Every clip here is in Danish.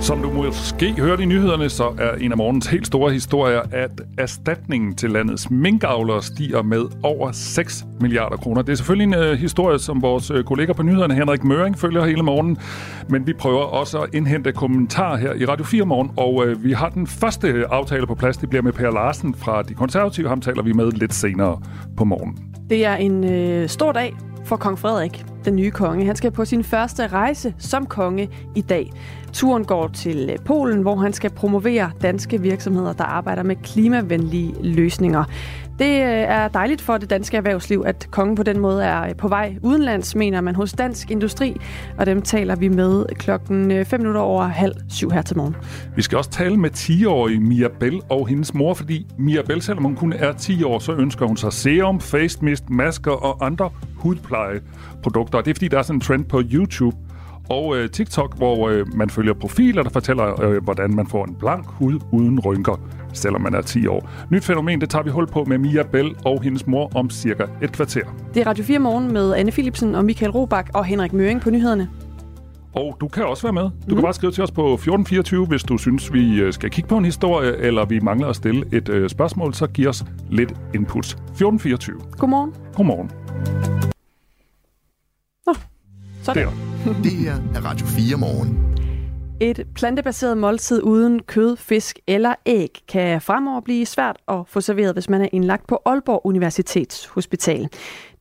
Som du måske hørte i nyhederne, så er en af morgens helt store historier, at erstatningen til landets minkavlere stiger med over 6 milliarder kroner. Det er selvfølgelig en øh, historie, som vores øh, uh, kollega på nyhederne, Henrik Møring, følger hele morgen. Men vi prøver også at indhente kommentarer her i Radio 4 morgen, og øh, vi har den første øh, aftale på plads. Det bliver med Per Larsen fra De Konservative. Ham taler vi med lidt senere på morgen. Det er en øh, stor dag for kong Frederik, den nye konge. Han skal på sin første rejse som konge i dag. Turen går til øh, Polen, hvor han skal promovere danske virksomheder, der arbejder med klimavenlige løsninger. Det øh, er dejligt for det danske erhvervsliv, at kongen på den måde er øh, på vej udenlands, mener man hos Dansk Industri, og dem taler vi med klokken øh, 5 minutter over halv syv her til morgen. Vi skal også tale med 10-årige Mia Bell og hendes mor, fordi Mia Bell, selvom hun kun er 10 år, så ønsker hun sig serum, face mist, masker og andre hudplejeprodukter. Det er fordi, der er sådan en trend på YouTube, og øh, TikTok, hvor øh, man følger profiler, der fortæller, øh, hvordan man får en blank hud uden rynker, selvom man er 10 år. Nyt fænomen, det tager vi hul på med Mia Bell og hendes mor om cirka et kvarter. Det er Radio 4 morgen med Anne Philipsen og Michael Robach og Henrik Møring på nyhederne. Og du kan også være med. Du mm. kan bare skrive til os på 1424, hvis du synes, vi øh, skal kigge på en historie, eller vi mangler at stille et øh, spørgsmål, så giv os lidt input. 1424. Godmorgen. Godmorgen. Sådan. Det her er Radio 4 morgen. Et plantebaseret måltid uden kød, fisk eller æg kan fremover blive svært at få serveret, hvis man er indlagt på Aalborg Universitets Hospital.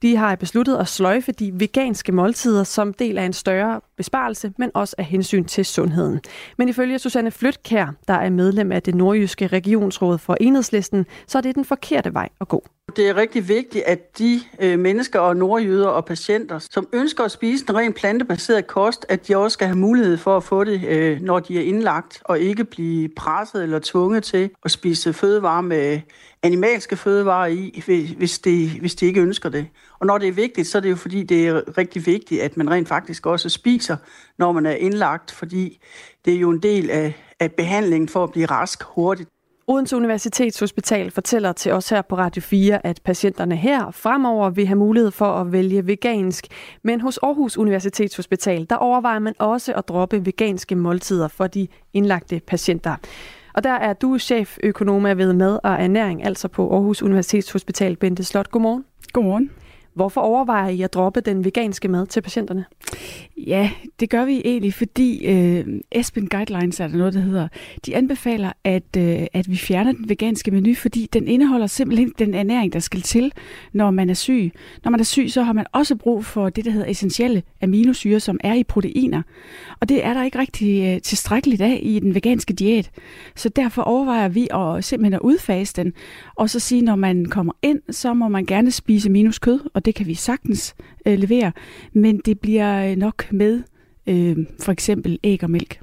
De har besluttet at sløjfe de veganske måltider som del af en større besparelse, men også af hensyn til sundheden. Men ifølge Susanne Flytkær, der er medlem af det nordjyske regionsråd for enhedslisten, så er det den forkerte vej at gå. Det er rigtig vigtigt, at de øh, mennesker og nordjyder og patienter, som ønsker at spise en ren plantebaseret kost, at de også skal have mulighed for at få det, øh, når de er indlagt, og ikke blive presset eller tvunget til at spise fødevarer med animalske fødevarer i, hvis de, hvis de ikke ønsker det. Og når det er vigtigt, så er det jo fordi, det er rigtig vigtigt, at man rent faktisk også spiser, når man er indlagt, fordi det er jo en del af, af behandlingen for at blive rask hurtigt. Odense Universitetshospital fortæller til os her på Radio 4, at patienterne her fremover vil have mulighed for at vælge vegansk. Men hos Aarhus Universitetshospital, der overvejer man også at droppe veganske måltider for de indlagte patienter. Og der er du cheføkonom ved mad og ernæring, altså på Aarhus Universitetshospital, Bente Slot. Godmorgen. Godmorgen. Hvorfor overvejer I at droppe den veganske mad til patienterne? Ja, det gør vi egentlig, fordi øh, Espen Guidelines er der noget, der hedder. De anbefaler, at, øh, at vi fjerner den veganske menu, fordi den indeholder simpelthen den ernæring, der skal til, når man er syg. Når man er syg, så har man også brug for det, der hedder essentielle aminosyre, som er i proteiner. Og det er der ikke rigtig øh, tilstrækkeligt af i den veganske diæt. Så derfor overvejer vi at simpelthen at udfase den, og så sige, når man kommer ind, så må man gerne spise minus kød, og det kan vi sagtens øh, levere, men det bliver øh, nok med øh, for eksempel æg og mælk.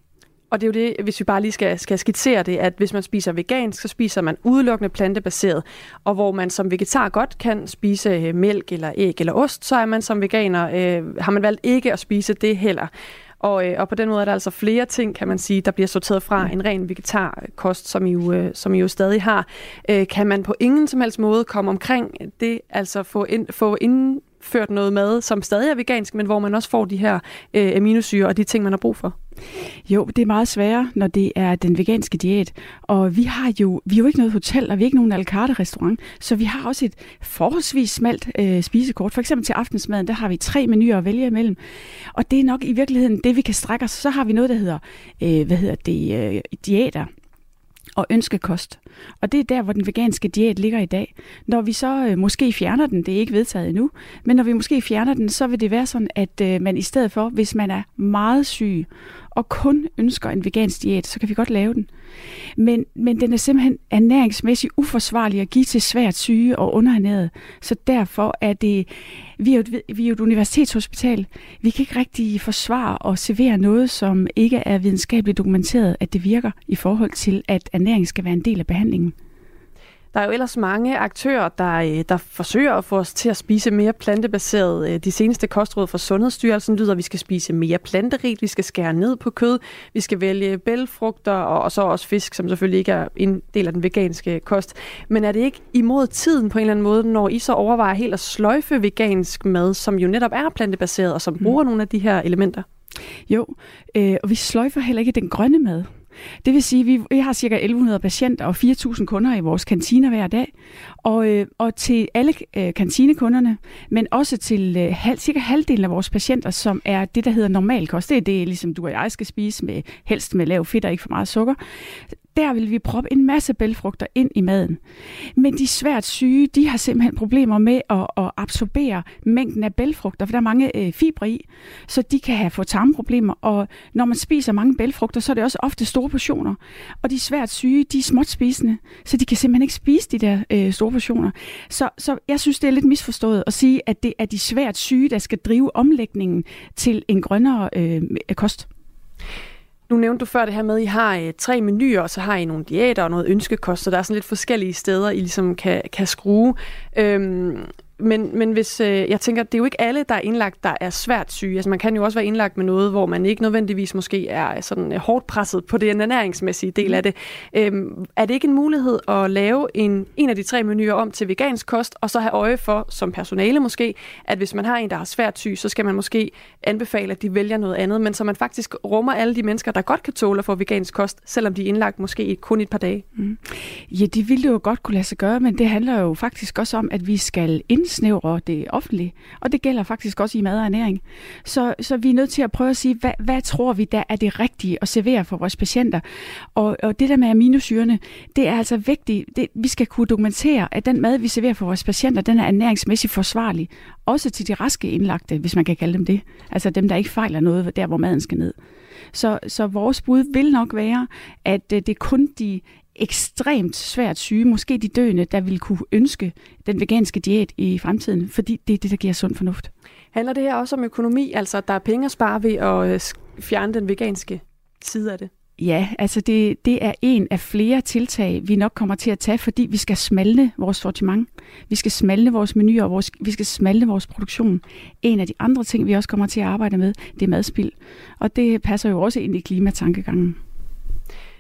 Og det er jo det, hvis vi bare lige skal, skal skitsere det, at hvis man spiser vegansk, så spiser man udelukkende plantebaseret. Og hvor man som vegetar godt kan spise øh, mælk eller æg eller ost, så er man som veganer, øh, har man valgt ikke at spise det heller. Og, øh, og på den måde er der altså flere ting, kan man sige, der bliver sorteret fra en ren vegetarkost, som I jo, øh, som I jo stadig har. Øh, kan man på ingen som helst måde komme omkring det, altså få, ind, få ført noget mad, som stadig er vegansk, men hvor man også får de her øh, aminosyre og de ting, man har brug for? Jo, det er meget sværere, når det er den veganske diæt. Og vi har jo, vi er jo ikke noget hotel, og vi er ikke nogen al restaurant, så vi har også et forholdsvis smalt øh, spisekort. For eksempel til aftensmaden, der har vi tre menuer at vælge imellem. Og det er nok i virkeligheden det, vi kan strække os. Så har vi noget, der hedder, øh, hvad hedder det, øh, diæter og ønskekost. Og det er der, hvor den veganske diæt ligger i dag. Når vi så øh, måske fjerner den, det er ikke vedtaget endnu, men når vi måske fjerner den, så vil det være sådan, at øh, man i stedet for, hvis man er meget syg og kun ønsker en vegansk diæt, så kan vi godt lave den. Men, men den er simpelthen ernæringsmæssigt uforsvarlig at give til svært syge og underernærede. Så derfor er det, vi er, jo et, vi er jo et universitetshospital. Vi kan ikke rigtig forsvare og servere noget, som ikke er videnskabeligt dokumenteret, at det virker i forhold til, at ernæring skal være en del af behandlingen. Der er jo ellers mange aktører, der, øh, der forsøger at få os til at spise mere plantebaseret. Øh, de seneste kostråd fra Sundhedsstyrelsen lyder, at vi skal spise mere planterigt, vi skal skære ned på kød, vi skal vælge bælfrugter og, og så også fisk, som selvfølgelig ikke er en del af den veganske kost. Men er det ikke imod tiden på en eller anden måde, når I så overvejer helt at sløjfe vegansk mad, som jo netop er plantebaseret og som mm. bruger nogle af de her elementer? Jo, øh, og vi sløjfer heller ikke den grønne mad. Det vil sige, at vi, vi har ca. 1100 patienter og 4.000 kunder i vores kantiner hver dag. Og, øh, og til alle øh, kantinekunderne, men også til øh, halv, cirka halvdelen af vores patienter, som er det, der hedder normalkost. Det er det, ligesom du og jeg skal spise, med helst med lav fedt og ikke for meget sukker der vil vi proppe en masse bælfrugter ind i maden. Men de svært syge, de har simpelthen problemer med at, at absorbere mængden af bælfrugter, for der er mange øh, fibre i, så de kan have få tarmproblemer. Og når man spiser mange bælfrugter, så er det også ofte store portioner. Og de svært syge, de er småt spisende, så de kan simpelthen ikke spise de der øh, store portioner. Så, så jeg synes, det er lidt misforstået at sige, at det er de svært syge, der skal drive omlægningen til en grønnere øh, kost. Nu nævnte du før det her med, at I har øh, tre menuer, og så har I nogle diæter og noget ønskekost, så der er sådan lidt forskellige steder, I ligesom kan, kan skrue. Øhm, men, men hvis, øh, jeg tænker, det er jo ikke alle, der er indlagt, der er svært syge. Altså man kan jo også være indlagt med noget, hvor man ikke nødvendigvis måske er sådan øh, hårdt presset på den ernæringsmæssige del af det. Øhm, er det ikke en mulighed at lave en, en af de tre menuer om til vegansk kost, og så have øje for, som personale måske, at hvis man har en, der er svært syg, så skal man måske anbefale, at de vælger noget andet, men så man faktisk rummer alle de mennesker, der godt kan tåle at få vegansk kost, selvom de er indlagt måske kun et par dage? Mm. Ja, det ville jo godt kunne lade sig gøre, men det handler jo faktisk også om, at vi skal ind indsnævre det offentlige. Og det gælder faktisk også i mad og ernæring. Så, så vi er nødt til at prøve at sige, hvad, hvad tror vi, der er det rigtige at servere for vores patienter? Og, og det der med aminosyrene, det er altså vigtigt. Det, vi skal kunne dokumentere, at den mad, vi serverer for vores patienter, den er ernæringsmæssigt forsvarlig. Også til de raske indlagte, hvis man kan kalde dem det. Altså dem, der ikke fejler noget, der hvor maden skal ned. Så, så vores bud vil nok være, at øh, det er kun de ekstremt svært syge, måske de døende, der vil kunne ønske den veganske diæt i fremtiden, fordi det er det, der giver sund fornuft. Handler det her også om økonomi, altså at der er penge at spare ved at øh, fjerne den veganske side af det? Ja, altså det, det er en af flere tiltag, vi nok kommer til at tage, fordi vi skal smalte vores sortiment. Vi skal smalte vores menuer, og vores, vi skal smalte vores produktion. En af de andre ting, vi også kommer til at arbejde med, det er madspild. Og det passer jo også ind i klimatankegangen.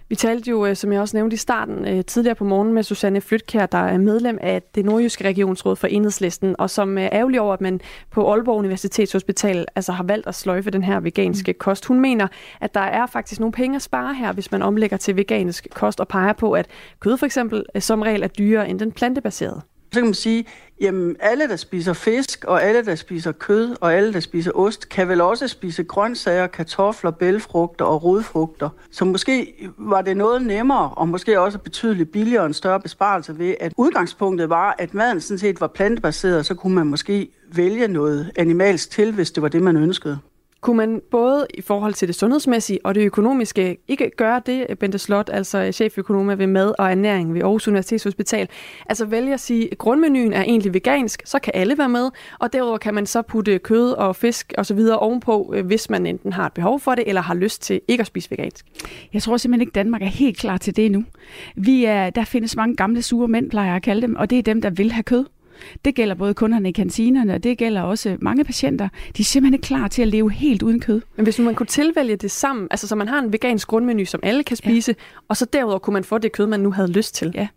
Vi talte jo, øh, som jeg også nævnte i starten, øh, tidligere på morgen med Susanne Flytkær, der er medlem af det nordjyske regionsråd for Enhedslisten, og som er ærgerlig over, at man på Aalborg Universitetshospital altså har valgt at sløjfe den her veganske mm. kost. Hun mener, at der er faktisk nogle penge at spare her, hvis man omlægger til vegansk kost, og peger på, at kød for eksempel øh, som regel er dyrere end den plantebaserede. Så kan man sige, jamen alle, der spiser fisk, og alle, der spiser kød, og alle, der spiser ost, kan vel også spise grøntsager, kartofler, bælfrugter og rodfrugter. Så måske var det noget nemmere, og måske også betydeligt billigere og en større besparelse ved, at udgangspunktet var, at maden sådan set var plantebaseret, så kunne man måske vælge noget animalsk til, hvis det var det, man ønskede. Kunne man både i forhold til det sundhedsmæssige og det økonomiske ikke gøre det, Bente Slot, altså cheføkonom ved mad og ernæring ved Aarhus Universitetshospital, altså vælge at sige, at grundmenuen er egentlig vegansk, så kan alle være med, og derudover kan man så putte kød og fisk og så videre ovenpå, øh, hvis man enten har et behov for det, eller har lyst til ikke at spise vegansk. Jeg tror simpelthen ikke, Danmark er helt klar til det endnu. Vi er, der findes mange gamle sure mænd, plejer jeg at kalde dem, og det er dem, der vil have kød. Det gælder både kunderne i kantinerne, og det gælder også mange patienter. De er simpelthen ikke klar til at leve helt uden kød. Men hvis man kunne tilvælge det sammen, altså så man har en vegansk grundmenu, som alle kan spise, ja. og så derudover kunne man få det kød, man nu havde lyst til. Ja,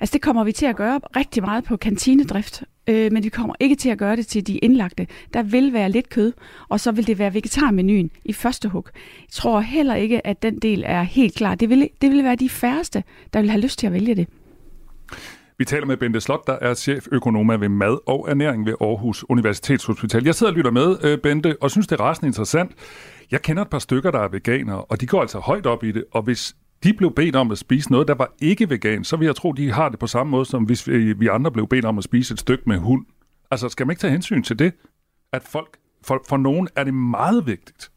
altså det kommer vi til at gøre rigtig meget på kantinedrift, øh, men vi kommer ikke til at gøre det til de indlagte. Der vil være lidt kød, og så vil det være vegetarmenuen i første hug. Jeg tror heller ikke, at den del er helt klar. Det vil, det vil være de færreste, der vil have lyst til at vælge det. Vi taler med Bente Slot, der er cheføkonom ved mad og ernæring ved Aarhus Universitetshospital. Jeg sidder og lytter med, øh, Bente, og synes, det er rasende interessant. Jeg kender et par stykker, der er veganere, og de går altså højt op i det, og hvis de blev bedt om at spise noget, der var ikke vegan, så vil jeg tro, de har det på samme måde, som hvis vi andre blev bedt om at spise et stykke med hund. Altså, skal man ikke tage hensyn til det? At folk, for, for nogen er det meget vigtigt,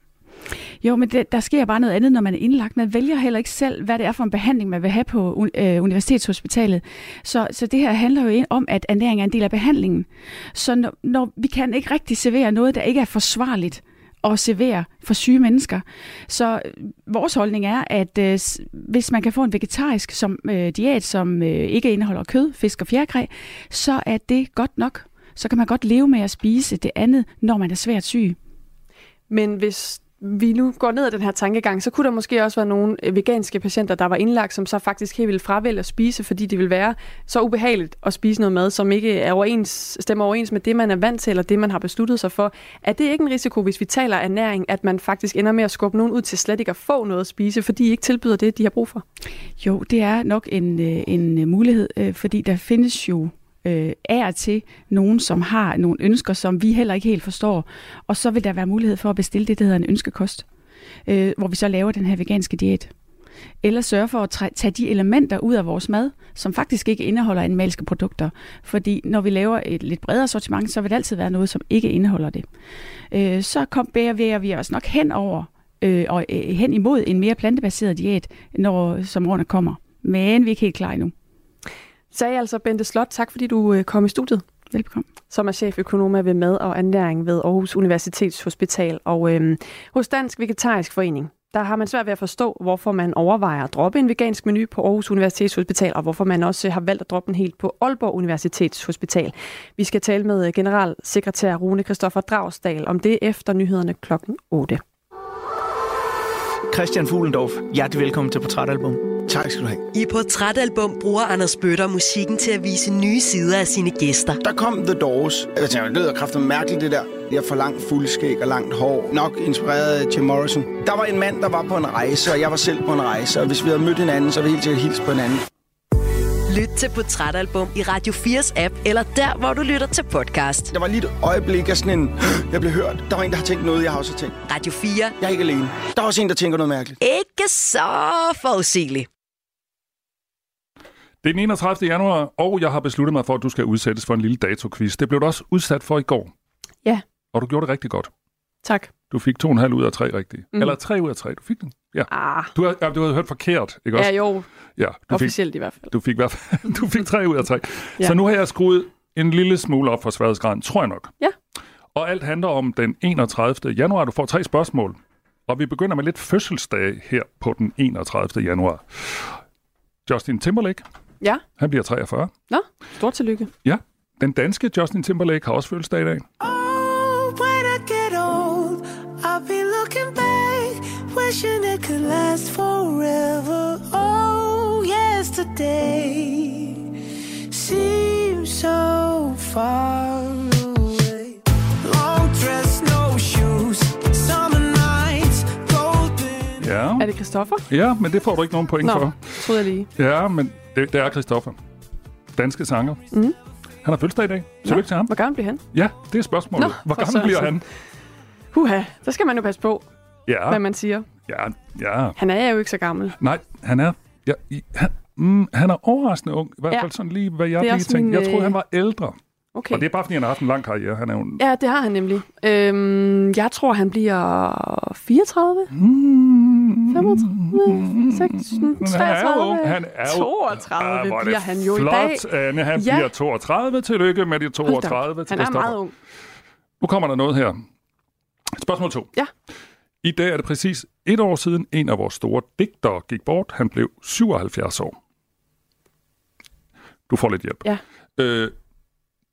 jo, men det, der sker bare noget andet, når man er indlagt. Man vælger heller ikke selv, hvad det er for en behandling, man vil have på øh, universitetshospitalet. Så, så det her handler jo om, at ernæring er en del af behandlingen. Så når, når vi kan ikke rigtig servere noget, der ikke er forsvarligt, at servere for syge mennesker. Så øh, vores holdning er, at øh, hvis man kan få en vegetarisk som, øh, diæt, som øh, ikke indeholder kød, fisk og fjerkræ, så er det godt nok. Så kan man godt leve med at spise det andet, når man er svært syg. Men hvis vi nu går ned ad den her tankegang, så kunne der måske også være nogle øh, veganske patienter, der var indlagt, som så faktisk helt ville fravælge at spise, fordi det vil være så ubehageligt at spise noget mad, som ikke er overens, stemmer overens med det, man er vant til, eller det, man har besluttet sig for. Er det ikke en risiko, hvis vi taler ernæring, at man faktisk ender med at skubbe nogen ud til slet ikke at få noget at spise, fordi de ikke tilbyder det, de har brug for? Jo, det er nok en, øh, en mulighed, øh, fordi der findes jo øh, af og til nogen, som har nogle ønsker, som vi heller ikke helt forstår. Og så vil der være mulighed for at bestille det, der hedder en ønskekost, øh, hvor vi så laver den her veganske diæt. Eller sørge for at tage de elementer ud af vores mad, som faktisk ikke indeholder animalske produkter. Fordi når vi laver et lidt bredere sortiment, så vil det altid være noget, som ikke indeholder det. Øh, så kom, bevæger vi os nok hen over øh, og øh, hen imod en mere plantebaseret diæt, når som årene kommer. Men vi er ikke helt klar endnu. Sagde altså Bente Slot, tak fordi du øh, kom i studiet. Velbekomme. som er cheføkonom ved mad og ernæring ved Aarhus Universitetshospital. Og øhm, hos Dansk Vegetarisk Forening, der har man svært ved at forstå, hvorfor man overvejer at droppe en vegansk menu på Aarhus Universitetshospital, og hvorfor man også har valgt at droppe den helt på Aalborg Universitetshospital. Vi skal tale med øh, generalsekretær Rune Kristoffer Dragsdal om det efter nyhederne klokken 8. Christian Fuglendorf, hjertelig velkommen til Portrætalbum. Tak skal du have. I Portrætalbum bruger Anders Bøtter musikken til at vise nye sider af sine gæster. Der kom The Doors. Jeg tænkte, det lyder kraftigt mærkeligt, det der. Jeg har for langt fuldskæg og langt hår. Nok inspireret af Jim Morrison. Der var en mand, der var på en rejse, og jeg var selv på en rejse. Og hvis vi havde mødt hinanden, så havde vi helt sikkert hilst på hinanden. Lyt til Portrætalbum i Radio 4's app, eller der, hvor du lytter til podcast. Der var lige et øjeblik af sådan en... Jeg blev hørt. Der var en, der har tænkt noget, jeg har også tænkt. Radio 4. Jeg er ikke alene. Der er også en, der tænker noget mærkeligt. Ikke så forudsigeligt. Det er den 31. januar, og jeg har besluttet mig for, at du skal udsættes for en lille datoquiz. Det blev du også udsat for i går. Ja. Og du gjorde det rigtig godt. Tak. Du fik to og en halv ud af tre rigtige. Mm. Eller tre ud af tre. Du fik den. Ja. Ah, Du har, ja, du havde hørt forkert, ikke også? ja jo, Ja, du fik, officielt i hvert fald. du fik, i hvert fald- du fik tre ud af tre. Ja. Så nu har jeg skruet en lille smule op for sværhedsgraden, tror jeg nok. Ja. Og alt handler om den 31. januar. Du får tre spørgsmål. Og vi begynder med lidt fødselsdag her på den 31. januar. Justin Timberlake, Ja, han bliver 43. nå, stort tillykke. Ja, den danske Justin Timberlake har også fødselsdag i dag. Oh, when I get old, I'll be looking back, wishing it could last forever. Far away. Long dress, no shoes, summer nights, golden. Ja, Er det Christoffer? ja men det får du ikke nogen point Nå, for. troede jeg lige. Ja, men det, det er Christoffer. Danske sanger. Mhm. Han har fødselsdag i dag. Tillykke til ham. Hvor gammel bliver han? Ja, det er spørgsmålet. Nå, Hvor for gammel bliver han? Huha, så skal man jo passe på, Ja, hvad man siger. ja, ja. Han er jo ikke så gammel. Nej, han er... Ja, i, han, mm, han er overraskende ung. I hvert Ja. fald sådan lige, hvad jeg lige tænkte. min, Jeg troede, øh, han var ældre. Okay. Og det er bare, fordi han har haft en lang karriere. Han er jo. Ja, det har han nemlig. Øhm, jeg tror, han bliver 34, Mm, 35, 36, Han er jo ung. 33, Han er jo, 32 Ah, er bliver han jo flot, i dag. Anne, han Ja. bliver 32. Tillykke med de Hold da op. 32 til Han er meget ung. Nu kommer der noget her. Spørgsmål 2. Ja. I dag er det præcis et år siden, en af vores store digtere gik bort. Han blev 77 år. Du får lidt hjælp. Ja. Øh,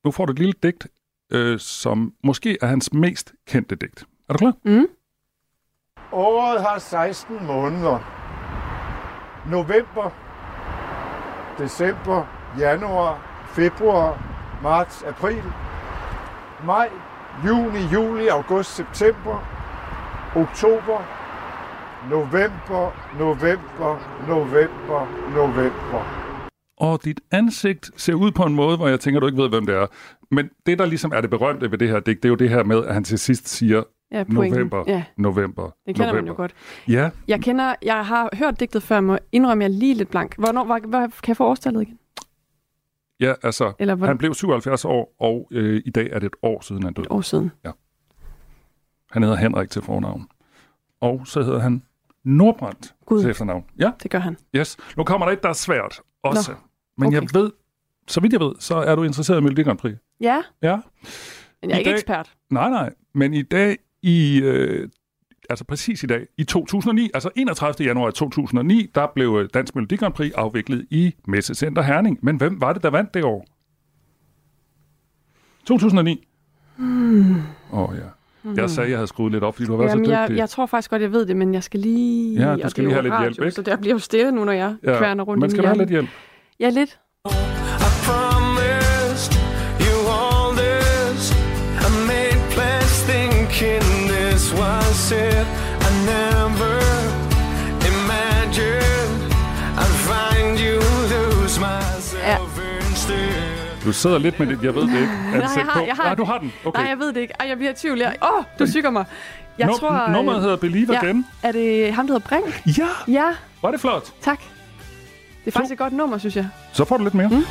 nu får du et lille digt, øh, som måske er hans mest kendte digt. Er du klar? Mm. Året har 16 måneder. November, december, januar, februar, marts, april, maj, juni, juli, august, september, oktober, november, november, november, november. Og dit ansigt ser ud på en måde, hvor jeg tænker, du ikke ved, hvem det er. Men det, der ligesom er det berømte ved det her digt, det er jo det her med, at han til sidst siger Ja, pointen. november, Ja, november, det kender november. man jo godt. Ja, Jeg kender, jeg har hørt digtet før, må indrømme, jeg lige lidt blank. Hvornår, hvor, hvor, kan jeg få årstallet igen? ja, altså, Eller hvor, han blev 77 år, og øh, i dag er det et år siden, han døde. et år siden. Han hedder Henrik til fornavn. Og så hedder han Nordbrandt Gud. til efternavn. Ja, Det gør han. yes. Nu kommer der et, der er svært også. Nå, Men okay. jeg ved, så vidt jeg ved, så er du interesseret i Melodi Grand Prix. Ja, Ja. men jeg er I ikke dag- ekspert. Nej, nej. Men i dag i... Øh, altså præcis i dag, i 2009, altså 31. januar 2009, der blev øh, Dansk Melodi Grand Prix afviklet i Messecenter Herning. Men hvem var det, der vandt det år? 2009. Åh Hmm. oh, ja. Jeg sagde, jeg havde skruet lidt op, fordi du har været Jamen, så jeg, dygtig. jeg tror faktisk godt, jeg ved det, men jeg skal lige... Ja, du skal lige have lidt hjælp, ikke? Så der bliver jo stille nu, når jeg ja. kværner rundt Man skal have lidt hjælp. Ja, lidt. I promised you all this. I made plans thinking this was it. I never imagined I'd find you lose myself instead. Du sidder lidt med det, jeg ved det ikke. Nej, jeg har, jeg har, Nej, du har den. Okay. Nej, jeg ved det ikke. Ej, jeg bliver i tvivl. Åh, oh, du syger mig. Jeg Num- tror... øh, nummeret hedder Believe ja, Again. Er det ham, der hedder Brink? Ja, Ja, var det flot. tak. Det er faktisk et godt nummer, synes jeg. Så får du lidt mere. Mm.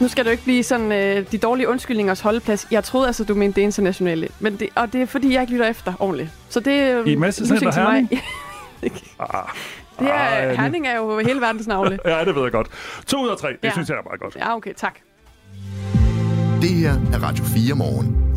Nu skal det jo ikke blive sådan øh, de dårlige undskyldningers holdeplads. Jeg troede altså, du mente det internationale. Men det, og det er fordi, jeg ikke lytter efter ordentligt. Så det er øh, I Messecenter musik til mig. Herning? det Ah, er, nu- Herning er jo hele verdens navle. Ja, det ved jeg godt. To ud af tre, det Ja. synes jeg er meget godt. Ja, okay, tak. Det her er Radio 4 morgen.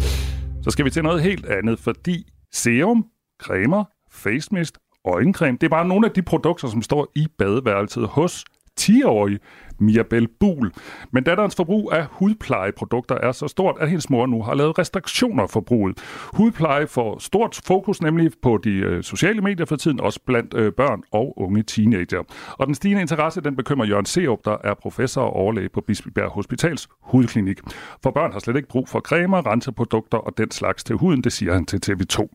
Så skal vi til noget helt andet, fordi serum, cremer, face mist, øjencreme, det er bare nogle af de produkter, som står i badeværelset hos 10-årige Mirabel Buhl. Men datterens forbrug af hudplejeprodukter er så stort, at hendes mor nu har lavet restriktioner for bruget. Hudpleje får stort fokus nemlig på de øh, sociale medier for tiden, også blandt øh, børn og unge teenager. Og den stigende interesse, den bekymrer Jørgen Seup, der er professor og overlæge på Bispebjerg Hospitals hudklinik. For børn har slet ikke brug for cremer, renseprodukter og den slags til huden, det siger han til TV2.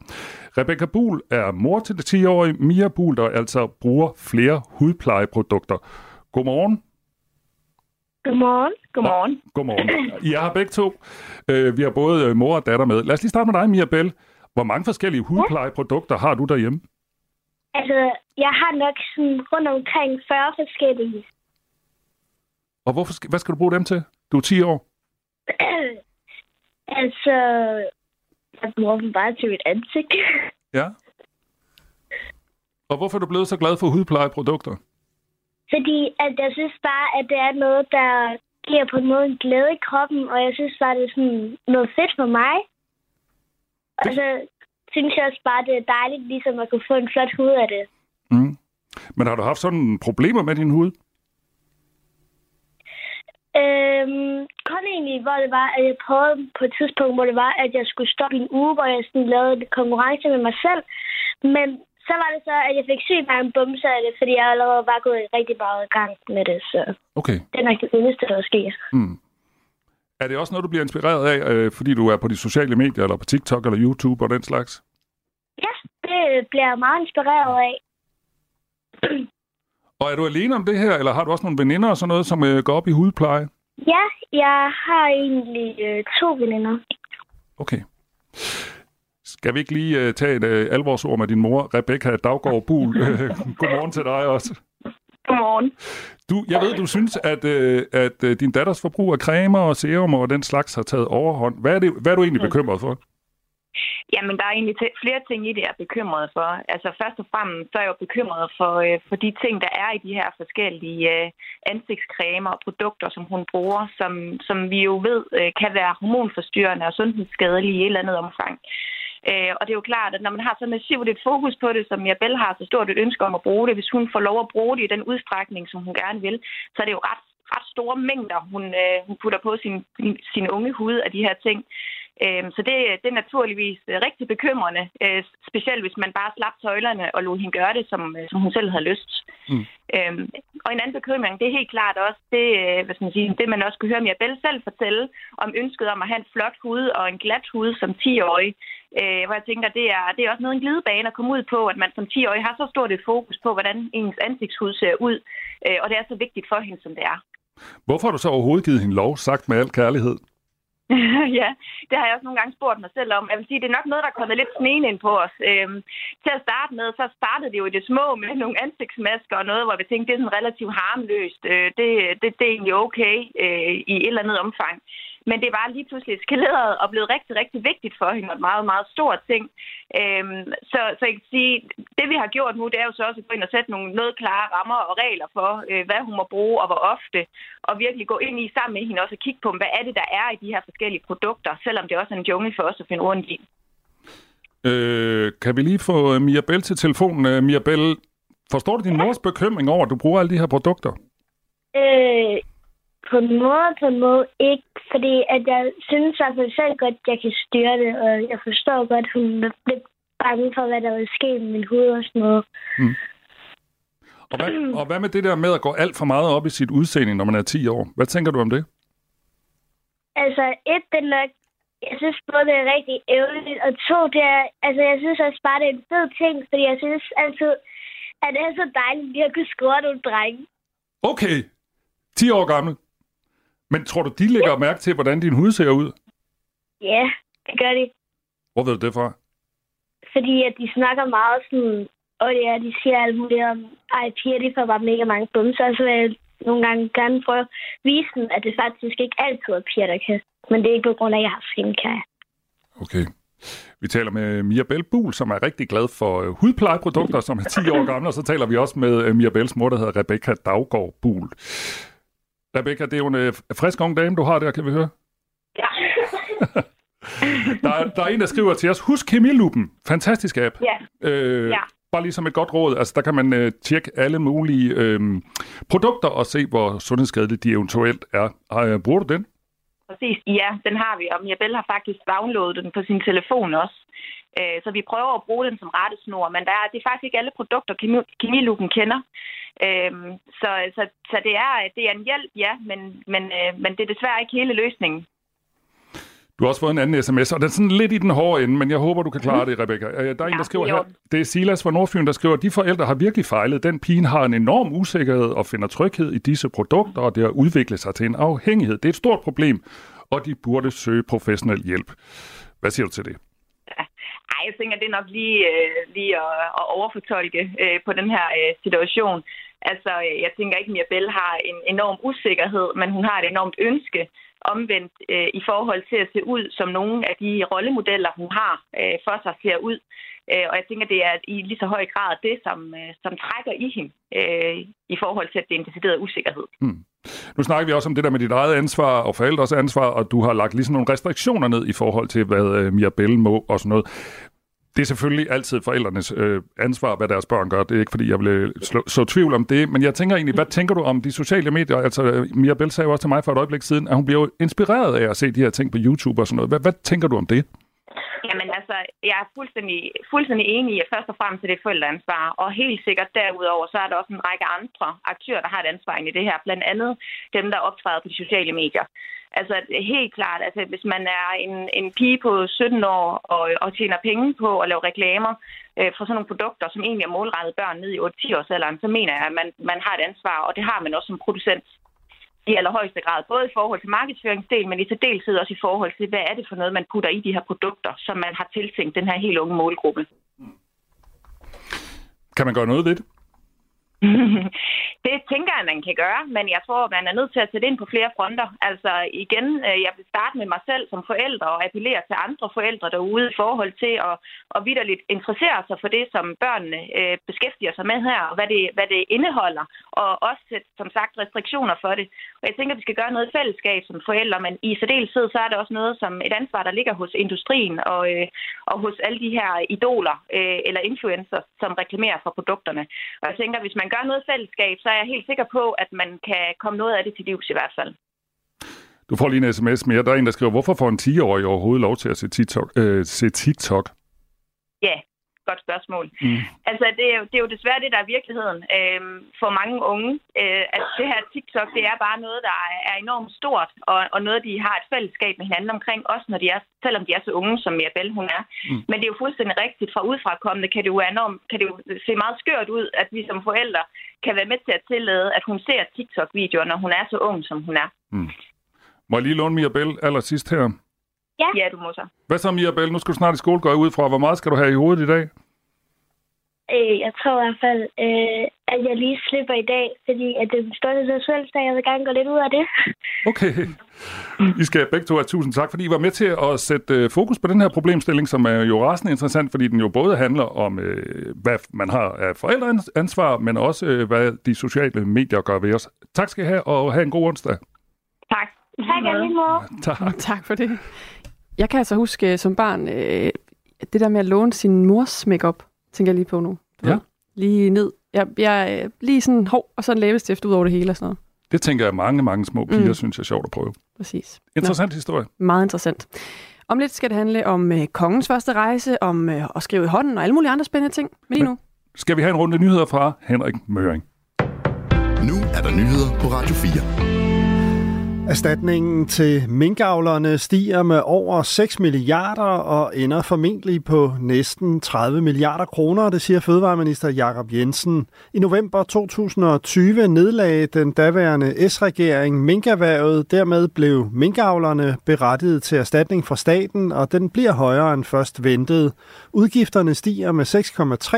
Rebecca Buhl er mor til det 10-årige Mia Buhl, der altså bruger flere hudplejeprodukter. Godmorgen. Godmorgen. Godmorgen. Godmorgen. I er her begge to. Øh, vi har både øh, mor og datter med. Lad os lige starte med dig, Mia Bell. Hvor mange forskellige hudplejeprodukter har du derhjemme? Altså, jeg har nok sådan rundt omkring 40 forskellige. Og hvorfor, skal- hvad skal du bruge dem til? Du er 10 år. altså, jeg bruger dem bare til mit ansigt. Ja. Og hvorfor er du blevet så glad for hudplejeprodukter? Fordi at jeg synes bare, at det er noget, der giver på en måde en glæde i kroppen, og jeg synes bare, det er sådan noget fedt for mig. Og så synes jeg også bare, det er dejligt ligesom at kunne få en flot hud af det. Mm. Men har du haft sådan problemer med din hud? Øhm, kun egentlig, hvor det var, at jeg prøvede på et tidspunkt, hvor det var, at jeg skulle stoppe en uge, hvor jeg sådan lavede en konkurrence med mig selv. Men så var det så, at jeg fik sygt mange bumser af det, fordi jeg allerede var gået rigtig meget i gang med det. Så Okay. det er nok det eneste, der sker. Mm. Er det også noget, du bliver inspireret af, øh, fordi du er på de sociale medier, eller på TikTok, eller YouTube og den slags? Ja, det bliver jeg meget inspireret af. Og er du alene om det her, eller har du også nogle veninder og sådan noget, som øh, går op i hudpleje? Ja, jeg har egentlig øh, to veninder. Okay. Skal vi ikke lige øh, tage et øh, alvorsord med din mor, Rebecca Daggaard Buhl? Øh, Godmorgen til dig også. Godmorgen. Du, jeg ved, du synes, at, øh, at øh, din datters forbrug af cremer og serum og den slags har taget overhånd. Hvad er, det, hvad er du egentlig bekymret for? Jamen, der er egentlig flere ting i det, jeg er bekymret for. Altså, først og fremmest så er jeg jo bekymret for, øh, for de ting, der er i de her forskellige øh, ansigtscremer og produkter, som hun bruger, som, som vi jo ved øh, kan være hormonforstyrrende og sundhedsskadelige i et eller andet omfang. Øh, Øh, og det er jo klart, at når man har så massivt et fokus på det, som Jabel har så stort et ønske om at bruge det, hvis hun får lov at bruge det i den udstrækning, som hun gerne vil, så er det jo ret, ret store mængder, hun, øh, hun putter på sin, sin unge hud af de her ting. Øhm, Så det, det er naturligvis øh, rigtig bekymrende, øh, specielt hvis man bare slap tøjlerne og lod hende gøre det, som, øh, som hun selv havde lyst. Mm. Øhm, Og en anden bekymring, det er helt klart også det, hvad skal man, sige, det man også kunne høre Mirabelle selv fortælle om ønsket om at have en flot hud og en glat hud som 10-årig. Øh, Hvor jeg tænker, det er, det er også noget en glidebane at komme ud på, at man som 10-årig har så stort et fokus på, hvordan ens ansigtshud ser ud. Øh, Og det er så vigtigt for hende, som det er. Hvorfor har du så overhovedet givet hende lov, sagt med al kærlighed? ja, det har jeg også nogle gange spurgt mig selv om. Jeg vil sige, det er nok noget, der er kommet lidt sneen ind på os. Øhm, til at starte med, så startede det jo i det små med nogle ansigtsmasker og noget, hvor vi tænkte, det er sådan relativt harmløst. Øh, det, det, det er egentlig okay øh, i et eller andet omfang. Men det var lige pludselig eskaleret og blevet rigtig, rigtig vigtigt for hende, og et meget, meget stort ting. Øhm, så, så jeg kan sige, det vi har gjort nu, det er jo så også at gå ind og sætte nogle noget klare rammer og regler for, øh, hvad hun må bruge og hvor ofte, og virkelig gå ind i sammen med hende også og kigge på, hvad er det, der er i de her forskellige produkter, selvom det også er en jungle for os at finde rundt i. Øh, kan vi lige få øh, Mia Bell til telefonen? Øh, Mia Bell, forstår du din mors bekymring over, at du bruger alle de her produkter? Øh, på en måde, på en måde ikke, fordi at jeg synes i hvert fald selv godt, at jeg kan styre det, og jeg forstår godt, at hun lidt bange for, hvad der vil ske med min hoved og sådan noget. Mm. Og hvad, og hvad med det der med at gå alt for meget op i sit udseende, når man er 10 år? Hvad tænker du om det? Altså, et, det er nok, jeg synes både, det er rigtig ærgerligt, og to, det er, altså, jeg synes også bare, det er en fed ting, fordi jeg synes altid, at det er så dejligt, at vi har kunnet score nogle drenge. Okay, 10 år gammel. Men tror du, de lægger mærke til, hvordan din hud ser ud? Ja, det gør de. Hvor ved du det fra? Fordi at de snakker meget sådan, og ja, de siger alt muligt om, ej, piger, de får bare mega mange bumser, så vil jeg nogle gange gerne prøve at vise dem, at det faktisk ikke altid er piger, der kan. Men det er ikke på grund af, at jeg har skincare. Okay. Vi taler med Mia Bell Buhl, som er rigtig glad for øh, hudplejeprodukter, som er 10 år gamle, og så taler vi også med øh, Mia Bells mor, der hedder Rebecca Daggaard Buhl. Rebecca, det er jo en øh, frisk ung dame, du har der, kan vi høre. Ja. Der er, der er en, der skriver til os, husk Kemilupen. Fantastisk app. Ja. Øh, Ja. Bare lige som et godt råd, altså der kan man øh, tjekke alle mulige øh, produkter og se, hvor sundhedsskadelige de eventuelt er. Øh, bruger du den? Præcis, ja, den har vi, og Mirabelle har faktisk downloadet den på sin telefon også. Øh, Så vi prøver at bruge den som rettesnor, men der er, det er faktisk ikke alle produkter, Kemi- Kemilupen kender. Øhm, Så, så, så det, er, det er en hjælp, ja, men, men, øh, men det er desværre ikke hele løsningen. Du har også fået en anden sms, og den er sådan lidt i den hårde ende, men jeg håber, du kan klare det, Rebecca. Øh, Der er en, der skriver er her, det er Silas fra Nordfyn, der skriver, de forældre har virkelig fejlet. Den pige har en enorm usikkerhed og finder tryghed i disse produkter, og det har udviklet sig til en afhængighed. Det er et stort problem, og de burde søge professionel hjælp. Hvad siger du til det? Ej, jeg tænker, det er nok lige, øh, lige at, at overfortolke øh, på den her øh, situation. Altså, øh, jeg tænker ikke, at Mirabelle har en enorm usikkerhed, men hun har et enormt ønske omvendt øh, i forhold til at se ud, som nogle af de rollemodeller, hun har øh, for sig, ser ud. Øh, og jeg tænker, det er i lige så høj grad det, som, øh, som trækker i hende øh, i forhold til, at det er en decideret usikkerhed. Hmm. Nu snakker vi også om det der med dit eget ansvar og forældres ansvar, og du har lagt ligesom nogle restriktioner ned i forhold til, hvad øh, Mirabelle må og sådan noget. Det er selvfølgelig altid forældrenes øh, ansvar, hvad deres børn gør. Det er ikke, fordi jeg vil øh, slå, så tvivl om det. Men jeg tænker egentlig, hvad tænker du om de sociale medier? Altså, øh, Mia Bell sagde jo også til mig for et øjeblik siden, at hun bliver jo inspireret af at se de her ting på YouTube og sådan noget. Hvad, hvad tænker du om det? Jamen altså, jeg er fuldstændig, fuldstændig enig i, at først og fremmest er det forældreansvar. Og helt sikkert derudover, så er der også en række andre aktører, der har et ansvar i det her. Blandt andet dem, der optræder på de sociale medier. Altså helt klart, altså hvis man er en, en pige på 17 år og, og tjener penge på at lave reklamer øh, for sådan nogle produkter, som egentlig er målrettet børn ned i 8-10 års alderen, så mener jeg, at man, man har et ansvar, og det har man også som producent i allerhøjeste grad, både i forhold til markedsføringsdel, men i særdeleshed også i forhold til, hvad er det for noget, man putter i de her produkter, som man har tiltænkt den her helt unge målgruppe. Kan man gøre noget ved det? Det tænker jeg, man kan gøre, men jeg tror, man er nødt til at sætte ind på flere fronter. Altså igen, øh, jeg vil starte med mig selv som forælder og appellere til andre forældre derude i forhold til at, at vidderligt interessere sig for det, som børnene øh, beskæftiger sig med her, og hvad det, hvad det indeholder, og også sætte, som sagt, restriktioner for det. Og jeg tænker, at vi skal gøre noget i fællesskab som forældre, men i særdeleshed så er det også noget som et ansvar, der ligger hos industrien og, øh, og hos alle de her idoler øh, eller influencers, som reklamerer for produkterne. Og jeg tænker, hvis man gør noget fællesskab, så er jeg helt sikker på, at man kan komme noget af det til livs i hvert fald. Du får lige en sms mere. Der er en, der skriver, hvorfor får en 10-årig overhovedet lov til at se TikTok? Øh, se TikTok? Ja, godt spørgsmål. Mm. Altså, det er, jo, det er jo desværre det, der er virkeligheden øhm, for mange unge. Øh, at det her TikTok, det er bare noget, der er, enormt stort, og, og noget, de har et fællesskab med hinanden omkring, også når de er, selvom de er så unge, som Mirabelle hun er. Mm. Men det er jo fuldstændig rigtigt. Fra udefrakommende kan det jo, enormt, kan det jo se meget skørt ud, at vi som forældre kan være med til at tillade, at hun ser TikTok-videoer, når hun er så ung, som hun er. Mm. Må jeg lige låne Mirabelle allersidst her? Ja, ja du må så. Hvad så, Mirabelle? Nu skal du snart i skole gå ud fra. Hvor meget skal du have i hovedet i dag? øh, jeg tror i hvert fald, øh, at jeg lige slipper i dag, fordi at det er den største seksuelsdag. Jeg vil gerne gå lidt ud af det. Okay. I skal begge to have tusind tak, fordi I var med til at sætte øh, fokus på den her problemstilling, som er jo rasende interessant, fordi den jo både handler om, øh, hvad man har af forældreansvar, men også, øh, hvad de sociale medier gør ved os. Tak skal I have, og have en god onsdag. Tak. Tak, måde. Tak. Tak for det. Jeg kan altså huske øh, som barn, øh, det der med at låne sin mors makeup, tænker jeg lige på nu. Du Ja. ved, Lige ned. Jeg, jeg øh, lige sådan hov, og så en læbestift ud over det hele og sådan noget. Det tænker jeg, mange, mange små piger Mm. synes jeg er sjovt at prøve. Præcis. Interessant historie. Meget interessant. Om lidt skal det handle om øh, kongens første rejse, om øh, at skrive i hånden og alle mulige andre spændende ting. Men lige nu, Skal vi have en runde nyheder fra Henrik Møring? Nu er der nyheder på Radio 4. Erstatningen til minkavlerne stiger med over 6 milliarder og ender formentlig på næsten 30 milliarder kroner, det siger Fødevareminister Jakob Jensen. I november 2020 nedlagde den daværende S-regering minkerhvervet. Dermed blev minkavlerne berettiget til erstatning fra staten, og den bliver højere end først ventet. Udgifterne stiger med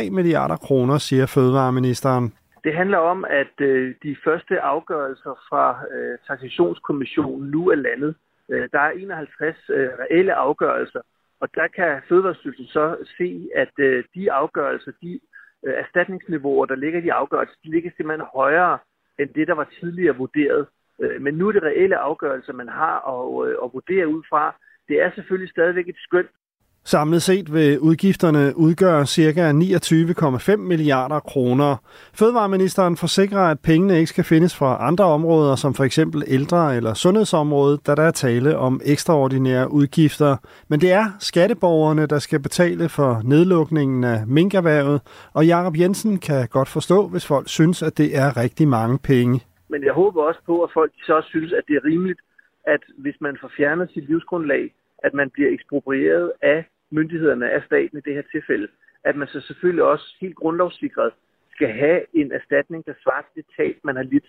6,3 milliarder kroner, siger Fødevareministeren. Det handler om, at øh, de første afgørelser fra øh, taxationskommissionen nu er landet. Øh, der er 51 øh, reelle afgørelser, og der kan Fødevarestyrelsen så se, at øh, de afgørelser, de øh, erstatningsniveauer, der ligger i de afgørelser, de ligger simpelthen højere end det, der var tidligere vurderet. Øh, men nu er det reelle afgørelser, man har at, øh, at vurdere ud fra. Det er selvfølgelig stadigvæk et skøn, Samlet set vil udgifterne udgøre ca. 29,5 milliarder kroner. Fødevareministeren forsikrer, at pengene ikke skal findes fra andre områder, som for eksempel ældre- eller sundhedsområdet, da der er tale om ekstraordinære udgifter. Men det er skatteborgerne, der skal betale for nedlukningen af minkerhvervet, og Jakob Jensen kan godt forstå, hvis folk synes, at det er rigtig mange penge. Men jeg håber også på, at folk så også synes, at det er rimeligt, at hvis man får fjernet sit livsgrundlag, at man bliver eksproprieret af myndighederne, af staten i det her tilfælde, at man så selvfølgelig også helt grundlovssikret skal have en erstatning, der svarer til det tab, man har lidt.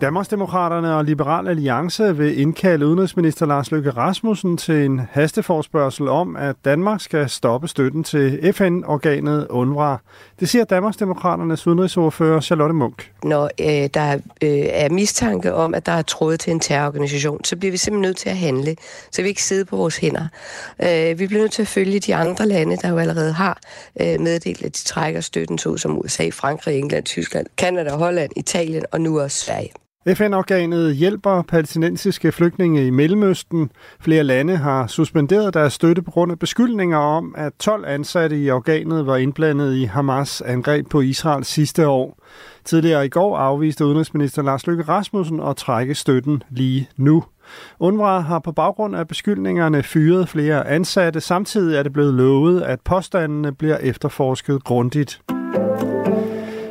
Danmarksdemokraterne og Liberal Alliance vil indkalde udenrigsminister Lars Løkke Rasmussen til en hasteforspørgsel om, at Danmark skal stoppe støtten til FN-organet UNRWA. Det siger Danmarksdemokraternes udenrigsordfører Charlotte Munk. Når øh, der øh, er mistanke om, at der er tråd til en terrororganisation, så bliver vi simpelthen nødt til at handle, så vi ikke sidder på vores hænder. Øh, vi bliver nødt til at følge de andre lande, der jo allerede har øh, meddelt, at de trækker støtten til som USA, Frankrig, England, Tyskland, Kanada, Holland, Italien og nu også Sverige. FN-organet hjælper palæstinensiske flygtninge i Mellemøsten. Flere lande har suspenderet deres støtte på grund af beskyldninger om, at 12 ansatte i organet var indblandet i Hamas angreb på Israel sidste år. Tidligere i går afviste udenrigsminister Lars Løkke Rasmussen at trække støtten lige nu. UNRWA har på baggrund af beskyldningerne fyret flere ansatte. Samtidig er det blevet lovet, at påstandene bliver efterforsket grundigt.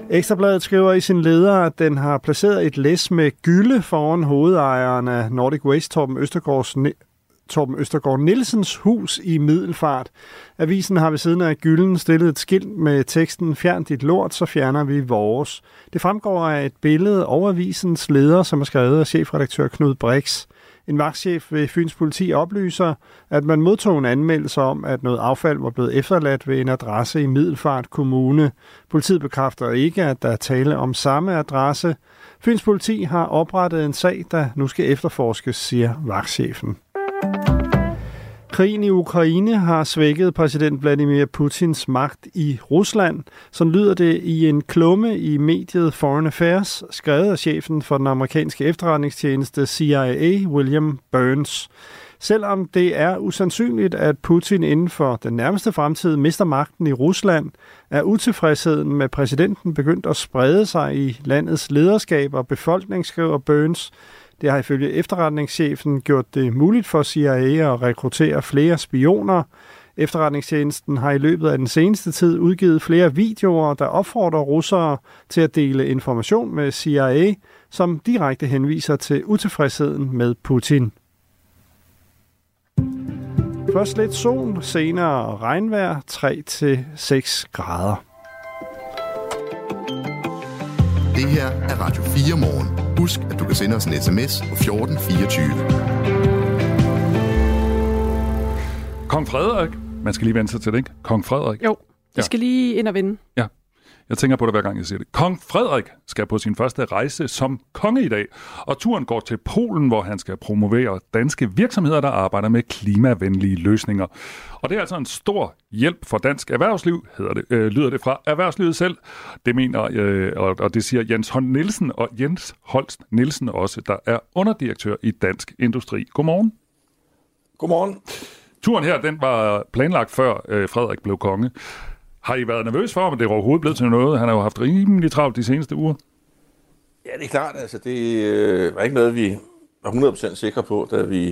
Ekstrabladet skriver i sin leder, at den har placeret et læs med gylde foran hovedejeren af Nordic Waste, Torben Østergaards Torben Østergaard Nielsens hus i Middelfart. Avisen har ved siden af gylden stillet et skilt med teksten Fjern dit lort, så fjerner vi vores. Det fremgår af et billede over avisens leder, som er skrevet af chefredaktør Knud Brix. En vagtchef ved Fyns politi oplyser, at man modtog en anmeldelse om, at noget affald var blevet efterladt ved en adresse i Middelfart Kommune. Politiet bekræfter ikke, at der er tale om samme adresse. Fyns politi har oprettet en sag, der nu skal efterforskes, siger vagtchefen. Krigen i Ukraine har svækket præsident Vladimir Putins magt i Rusland. Så lyder det i en klumme i mediet Foreign Affairs, skrevet af chefen for den amerikanske efterretningstjeneste CIA, William Burns. Selvom det er usandsynligt, at Putin inden for den nærmeste fremtid mister magten i Rusland, er utilfredsheden med præsidenten begyndt at sprede sig i landets lederskab og befolkning, skriver Burns. Det har ifølge efterretningschefen gjort det muligt for CIA at rekruttere flere spioner. Efterretningstjenesten har i løbet af den seneste tid udgivet flere videoer, der opfordrer russere til at dele information med CIA, som direkte henviser til utilfredsheden med Putin. Først lidt sol, senere regnvejr 3-6 grader. Det her er Radio 4 morgen. Husk, at du kan sende os en sms på 1424. Kong Frederik. Man skal lige vende sig til det, ikke? Kong Frederik. Jo. De skal lige ind og vinde. Ja. Jeg tænker på det hver gang, jeg siger det. Kong Frederik skal på sin første rejse som konge i dag, og turen går til Polen, hvor han skal promovere danske virksomheder, der arbejder med klimavenlige løsninger. Og det er altså en stor hjælp for dansk erhvervsliv, hedder det, øh, lyder det fra erhvervslivet selv. Det mener, øh, og, og det siger Jens Holst Nielsen og Jens Holst Nielsen også, der er underdirektør i Dansk Industri. Godmorgen. Godmorgen. Turen her, den var planlagt før øh, Frederik blev konge. Har I været nervøs for, om det er overhovedet blevet til noget? Han har jo haft rimelig travlt de seneste uger. Ja, det er klart. Altså, det øh, var ikke noget, vi var 100% sikre på, da, vi,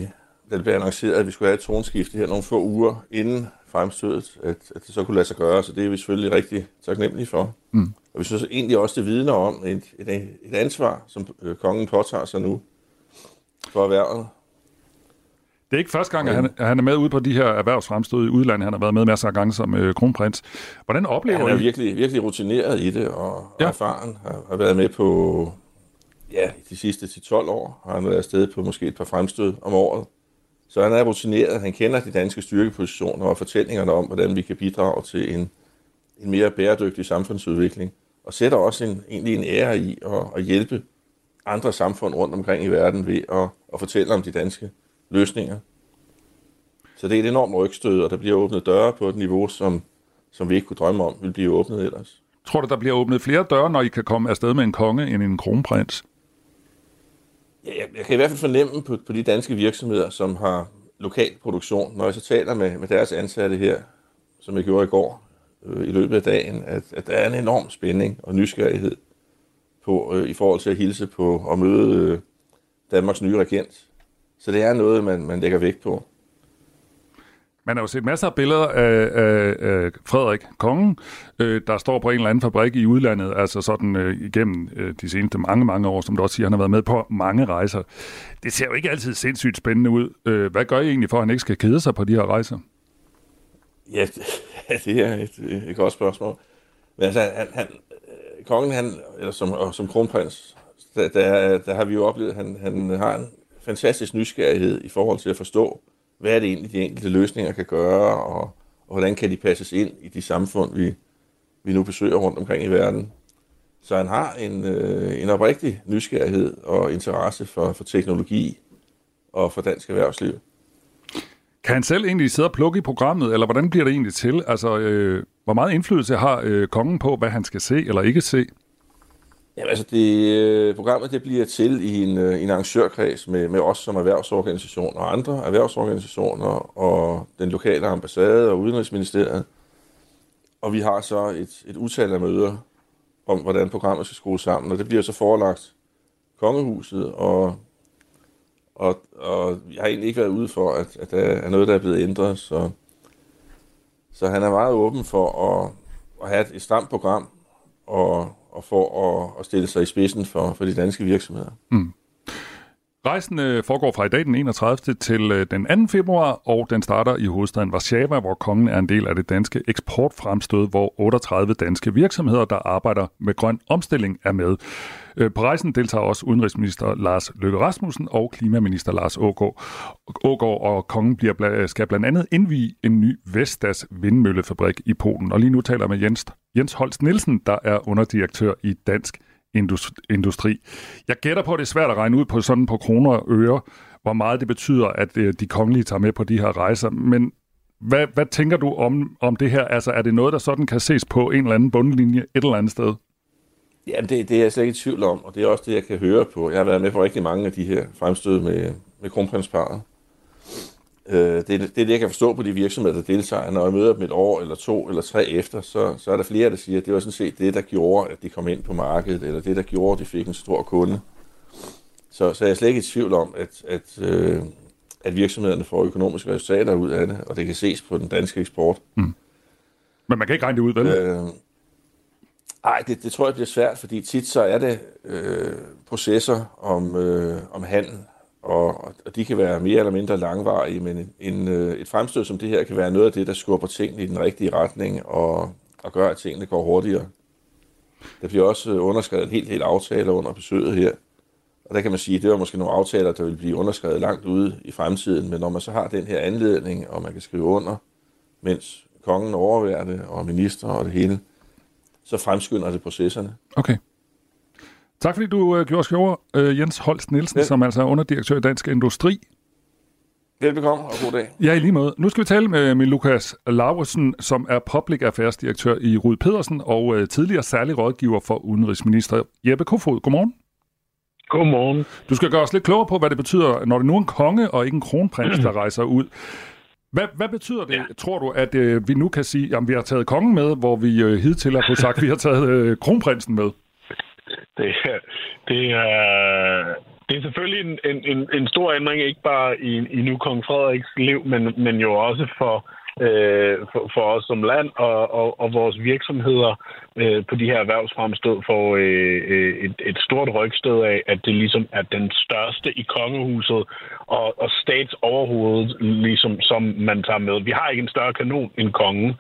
da det blev annonceret, at vi skulle have et tronskifte her nogle få uger inden fremstødet, at, at det så kunne lade sig gøre. Så det er vi selvfølgelig rigtig taknemmelige for. Mm. Og vi synes egentlig også, det vidner om et, et, et ansvar, som øh, kongen påtager sig nu for erhvervet. Det er ikke første gang, at han, at han er med ude på de her erhvervsfremstød i udlandet. Han har været med masser af gange som øh, kronprins. Hvordan oplever Ja, han er I? virkelig, virkelig rutineret i det, og, ja. erfaren. Har, har været med på, ja, de sidste 10-12 år har han været afsted på måske et par fremstød om året. Så han er rutineret, han kender de danske styrkepositioner og fortællingerne om, hvordan vi kan bidrage til en, en mere bæredygtig samfundsudvikling. Og sætter også en, egentlig en ære i at, at hjælpe andre samfund rundt omkring i verden ved at, at fortælle om de danske løsninger. Så det er et enormt rygstød, og der bliver åbnet døre på et niveau, som, som vi ikke kunne drømme om ville blive åbnet ellers. Tror du, der bliver åbnet flere døre, når I kan komme afsted med en konge end en kronprins? Ja, jeg, jeg kan i hvert fald fornemme på, på de danske virksomheder, som har lokal produktion, når jeg så taler med, med deres ansatte her, som jeg gjorde i går øh, i løbet af dagen, at, at der er en enorm spænding og nysgerrighed på, øh, i forhold til at hilse på og møde øh, Danmarks nye regent. Så det er noget, man, man lægger vægt på. Man har jo set masser af billeder af, af, af Frederik Kongen, øh, der står på en eller anden fabrik i udlandet, altså sådan øh, igennem øh, de seneste mange, mange år, som du også siger, han har været med på mange rejser. Det ser jo ikke altid sindssygt spændende ud. Øh, hvad gør I egentlig for, at han ikke skal kede sig på de her rejser? Ja, det, er et, et godt spørgsmål. Men altså, han, han, kongen, han, eller som, og som kronprins, der, der, der har vi jo oplevet, at han, han har en fantastisk nysgerrighed i forhold til at forstå, hvad er det egentlig, de enkelte løsninger kan gøre, og, og hvordan kan de passes ind i de samfund, vi, vi nu besøger rundt omkring i verden. Så han har en, øh, en oprigtig nysgerrighed og interesse for, for teknologi og for dansk erhvervsliv. Kan han selv egentlig sidde og plukke i programmet, eller hvordan bliver det egentlig til? Altså, øh, hvor meget indflydelse har øh, kongen på, hvad han skal se eller ikke se? Jamen altså, det, øh, programmet det bliver til i en, øh, en arrangørkreds med, med os som erhvervsorganisation og andre erhvervsorganisationer og den lokale ambassade og Udenrigsministeriet. Og vi har så et, et utal af møder om, hvordan programmet skal skrues sammen, og det bliver så forelagt kongehuset, og, og, og jeg har egentlig ikke været ude for, at, at der er noget, der er blevet ændret, så, så han er meget åben for at, at have et, et stramt program, og, og for at, at stille sig i spidsen for, for de danske virksomheder. Mm. Rejsen øh, foregår fra i dag den 31. til øh, den 2. februar, og den starter i hovedstaden Warszawa, hvor kongen er en del af det danske eksportfremstød, hvor 38 danske virksomheder, der arbejder med grøn omstilling, er med. Øh, på rejsen deltager også udenrigsminister Lars Løkke Rasmussen og klimaminister Lars Ågaard. Ågaard og kongen bliver bla- skal blandt andet indvige en ny Vestas vindmøllefabrik i Polen. Og lige nu taler jeg med Jens, Jens Holst Nielsen, der er underdirektør i Dansk industri. Jeg gætter på, at det er svært at regne ud på sådan på kroner og øre, hvor meget det betyder, at øh, de kongelige tager med på de her rejser. Men hvad, hvad tænker du om, om det her? Altså, er det noget, der sådan kan ses på en eller anden bundlinje et eller andet sted? Ja, det, det er jeg slet ikke i tvivl om, og det er også det, jeg kan høre på. Jeg har været med på rigtig mange af de her fremstød med, med kronprinsparet. Øh, det, er- det er det, jeg kan forstå på de virksomheder, der deltager. Når jeg møder dem et år eller to eller tre efter, så, så er der flere, der siger, at det var sådan set det, der gjorde, at de kom ind på markedet, eller det, der gjorde, at de fik en stor kunde. Så, så jeg er slet ikke i tvivl om, at, at, øh, at virksomhederne får økonomiske resultater ud af det, og det kan ses på den danske eksport. Mm. Men man kan ikke regne det ud, vel? Øh, ej, det, det tror jeg bliver svært, fordi tit så er det øh, processer om, øh, om handel, og, og de kan være mere eller mindre langvarige, men en, øh, et fremstød som det her kan være noget af det, der skubber tingene i den rigtige retning og, og gør, at tingene går hurtigere. Der bliver også øh, underskrevet en helt, helt aftale under besøget her, og der kan man sige, at det var måske nogle aftaler, der vil blive underskrevet langt ude i fremtiden, men når man så har den her anledning, og man kan skrive under, mens kongen overværer det, og minister og det hele, så fremskynder det processerne. Okay. Tak fordi du øh, gjorde os øh, Jens Holst Nielsen, ja. som altså er underdirektør i Dansk Industri. Velbekomme og god dag. Ja, i lige måde. Nu skal vi tale med, med Lukas Laursen, som er Public Affairs direktør i Rud Pedersen og øh, tidligere særlig rådgiver for udenrigsminister Jeppe Kofod. Godmorgen. Godmorgen. Du skal gøre os lidt klogere på, hvad det betyder, når det nu er en konge og ikke en kronprins, der rejser ud. Hvad, hvad betyder det, ja. tror du, at øh, vi nu kan sige, at vi har taget kongen med, hvor vi øh, hidtil har fået sagt, at vi har taget øh, kronprinsen med? Det, det er, det er selvfølgelig en, en, en, stor ændring, ikke bare i, i nu kong Frederiks liv, men, men jo også for, øh, for, for os som land og, og, og vores virksomheder øh, på de her erhvervsfremstød får øh, øh, et, et stort rygstød af, at det ligesom er den største i kongehuset og, og statsoverhovedet, ligesom, som man tager med. Vi har ikke en større kanon end kongen,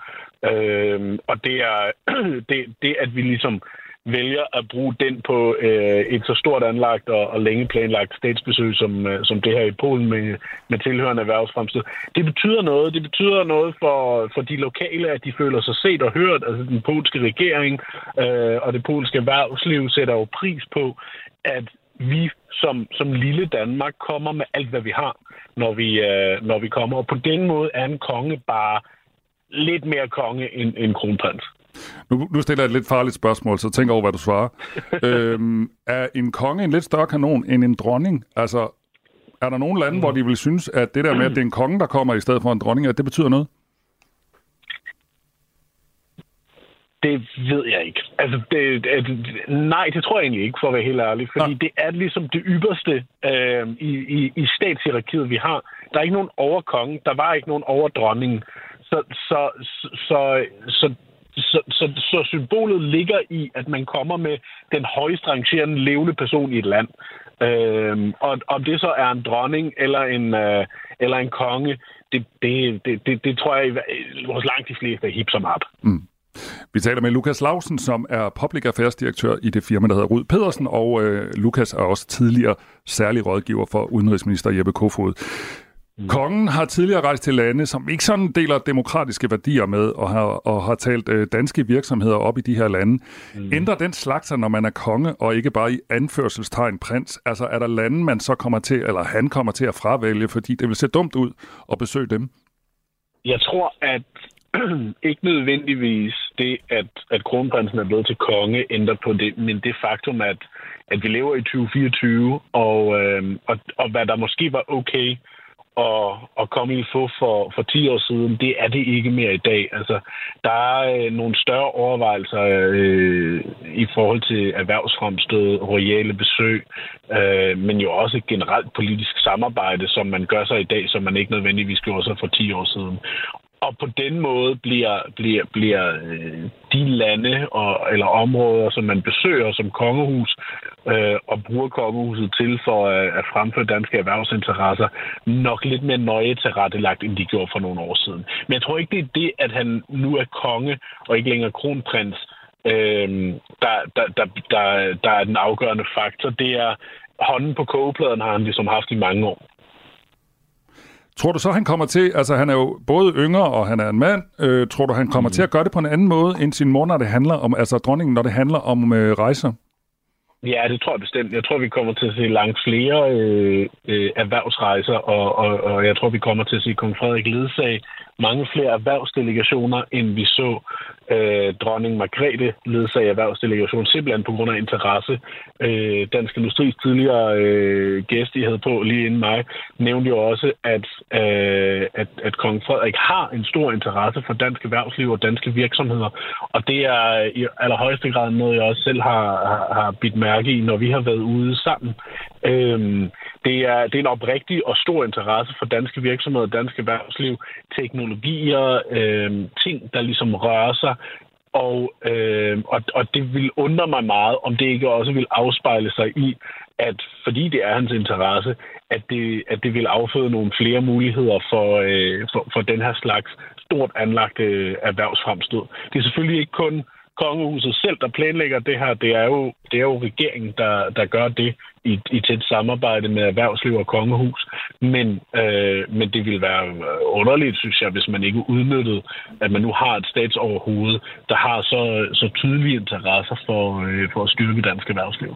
øh, og det er det, det, at vi ligesom vælger at bruge den på øh, et så stort anlagt og, og længe planlagt statsbesøg, som, øh, som det her i Polen med, med tilhørende erhvervsfremstød. Det betyder noget. Det betyder noget for, for de lokale, at de føler sig set og hørt. Altså den polske regering øh, og det polske erhvervsliv sætter jo pris på, at vi som, som lille Danmark kommer med alt, hvad vi har, når vi, øh, når vi kommer. Og på den måde er en konge bare lidt mere konge end en kronprins. Nu, nu stiller jeg et lidt farligt spørgsmål, så tænk over, hvad du svarer. øhm, er en konge en lidt større kanon end en dronning? Altså, er der nogle lande, hvor de vil synes, at det der med, at det er en konge, der kommer i stedet for en dronning, at det betyder noget? Det ved jeg ikke. Altså, det, det, nej, det tror jeg egentlig ikke, for at være helt ærlig. Fordi det er ligesom det ypperste øh, i, i, i statshierarkiet, vi har. Der er ikke nogen overkonge. Der var ikke nogen overdronning. Så, så, så, så, så, så, så, så symbolet ligger i, at man kommer med den højst rangerende levende person i et land. Øh, og om det så er en dronning eller en, øh, eller en konge, det, det, det, det, det tror jeg, hos langt de fleste er hip som op. Mm. Vi taler med Lukas Lausen, som er Public Affairs direktør i det firma, der hedder Rud Pedersen, og øh, Lukas er også tidligere særlig rådgiver for udenrigsminister Jeppe Kofod. Mm. Kongen har tidligere rejst til lande, som ikke sådan deler demokratiske værdier med, og har, og har talt øh, danske virksomheder op i de her lande. Mm. Ændrer den slags sig, når man er konge, og ikke bare i anførselstegn prins? Altså er der lande, man så kommer til, eller han kommer til at fravælge, fordi det vil se dumt ud at besøge dem? Jeg tror, at ikke nødvendigvis det, at, at kronprinsen er blevet til konge, ændrer på det, men det faktum, at, at vi lever i 2024, og, øh, og, og hvad der måske var okay at, at komme i få for, for 10 år siden, det er det ikke mere i dag. Altså, der er øh, nogle større overvejelser øh, i forhold til erhvervsfremstød, royale besøg, øh, men jo også et generelt politisk samarbejde, som man gør sig i dag, som man ikke nødvendigvis gjorde sig for 10 år siden. Og på den måde bliver, bliver, bliver øh, de lande og, eller områder, som man besøger som kongehus, øh, og bruger kongehuset til for at, at fremføre danske erhvervsinteresser, nok lidt mere nøje tilrettelagt, end de gjorde for nogle år siden. Men jeg tror ikke, det er det, at han nu er konge og ikke længere kronprins, øh, der, der, der, der, der er den afgørende faktor. Det er hånden på kogepladen har han ligesom haft i mange år. Tror du så, han kommer til, altså han er jo både yngre, og han er en mand, øh, tror du, han kommer mm. til at gøre det på en anden måde end sin mor, når det handler om, altså dronningen, når det handler om øh, rejser? Ja, det tror jeg bestemt. Jeg tror, vi kommer til at se langt flere øh, øh, erhvervsrejser, og, og, og jeg tror, vi kommer til at se kong Frederik ledsag mange flere erhvervsdelegationer, end vi så øh, dronning Margrethe ledsage erhvervsdelegation, simpelthen på grund af interesse. Øh, Dansk Industris tidligere øh, gæst, I havde på lige inden mig, nævnte jo også, at, øh, at, at kong Frederik har en stor interesse for dansk erhvervsliv og danske virksomheder, og det er øh, i allerhøjeste grad noget, jeg også selv har, har, har bidt mærke i, når vi har været ude sammen. Øhm, det, er, det er en oprigtig og stor interesse for danske virksomheder, dansk erhvervsliv, teknologier, øhm, ting, der ligesom rører sig. Og, øh, og, og det vil undre mig meget, om det ikke også vil afspejle sig i, at fordi det er hans interesse, at det, at det vil afføde nogle flere muligheder for, øh, for, for den her slags stort anlagte øh, erhvervsfremstød. Det er selvfølgelig ikke kun kongehuset selv, der planlægger det her. Det er jo, det er jo regeringen, der, der gør det i, i tæt samarbejde med erhvervsliv og kongehus. Men, øh, men det vil være underligt, synes jeg, hvis man ikke udnyttede, at man nu har et statsoverhoved, der har så, så tydelige interesser for, øh, for at styrke dansk erhvervsliv.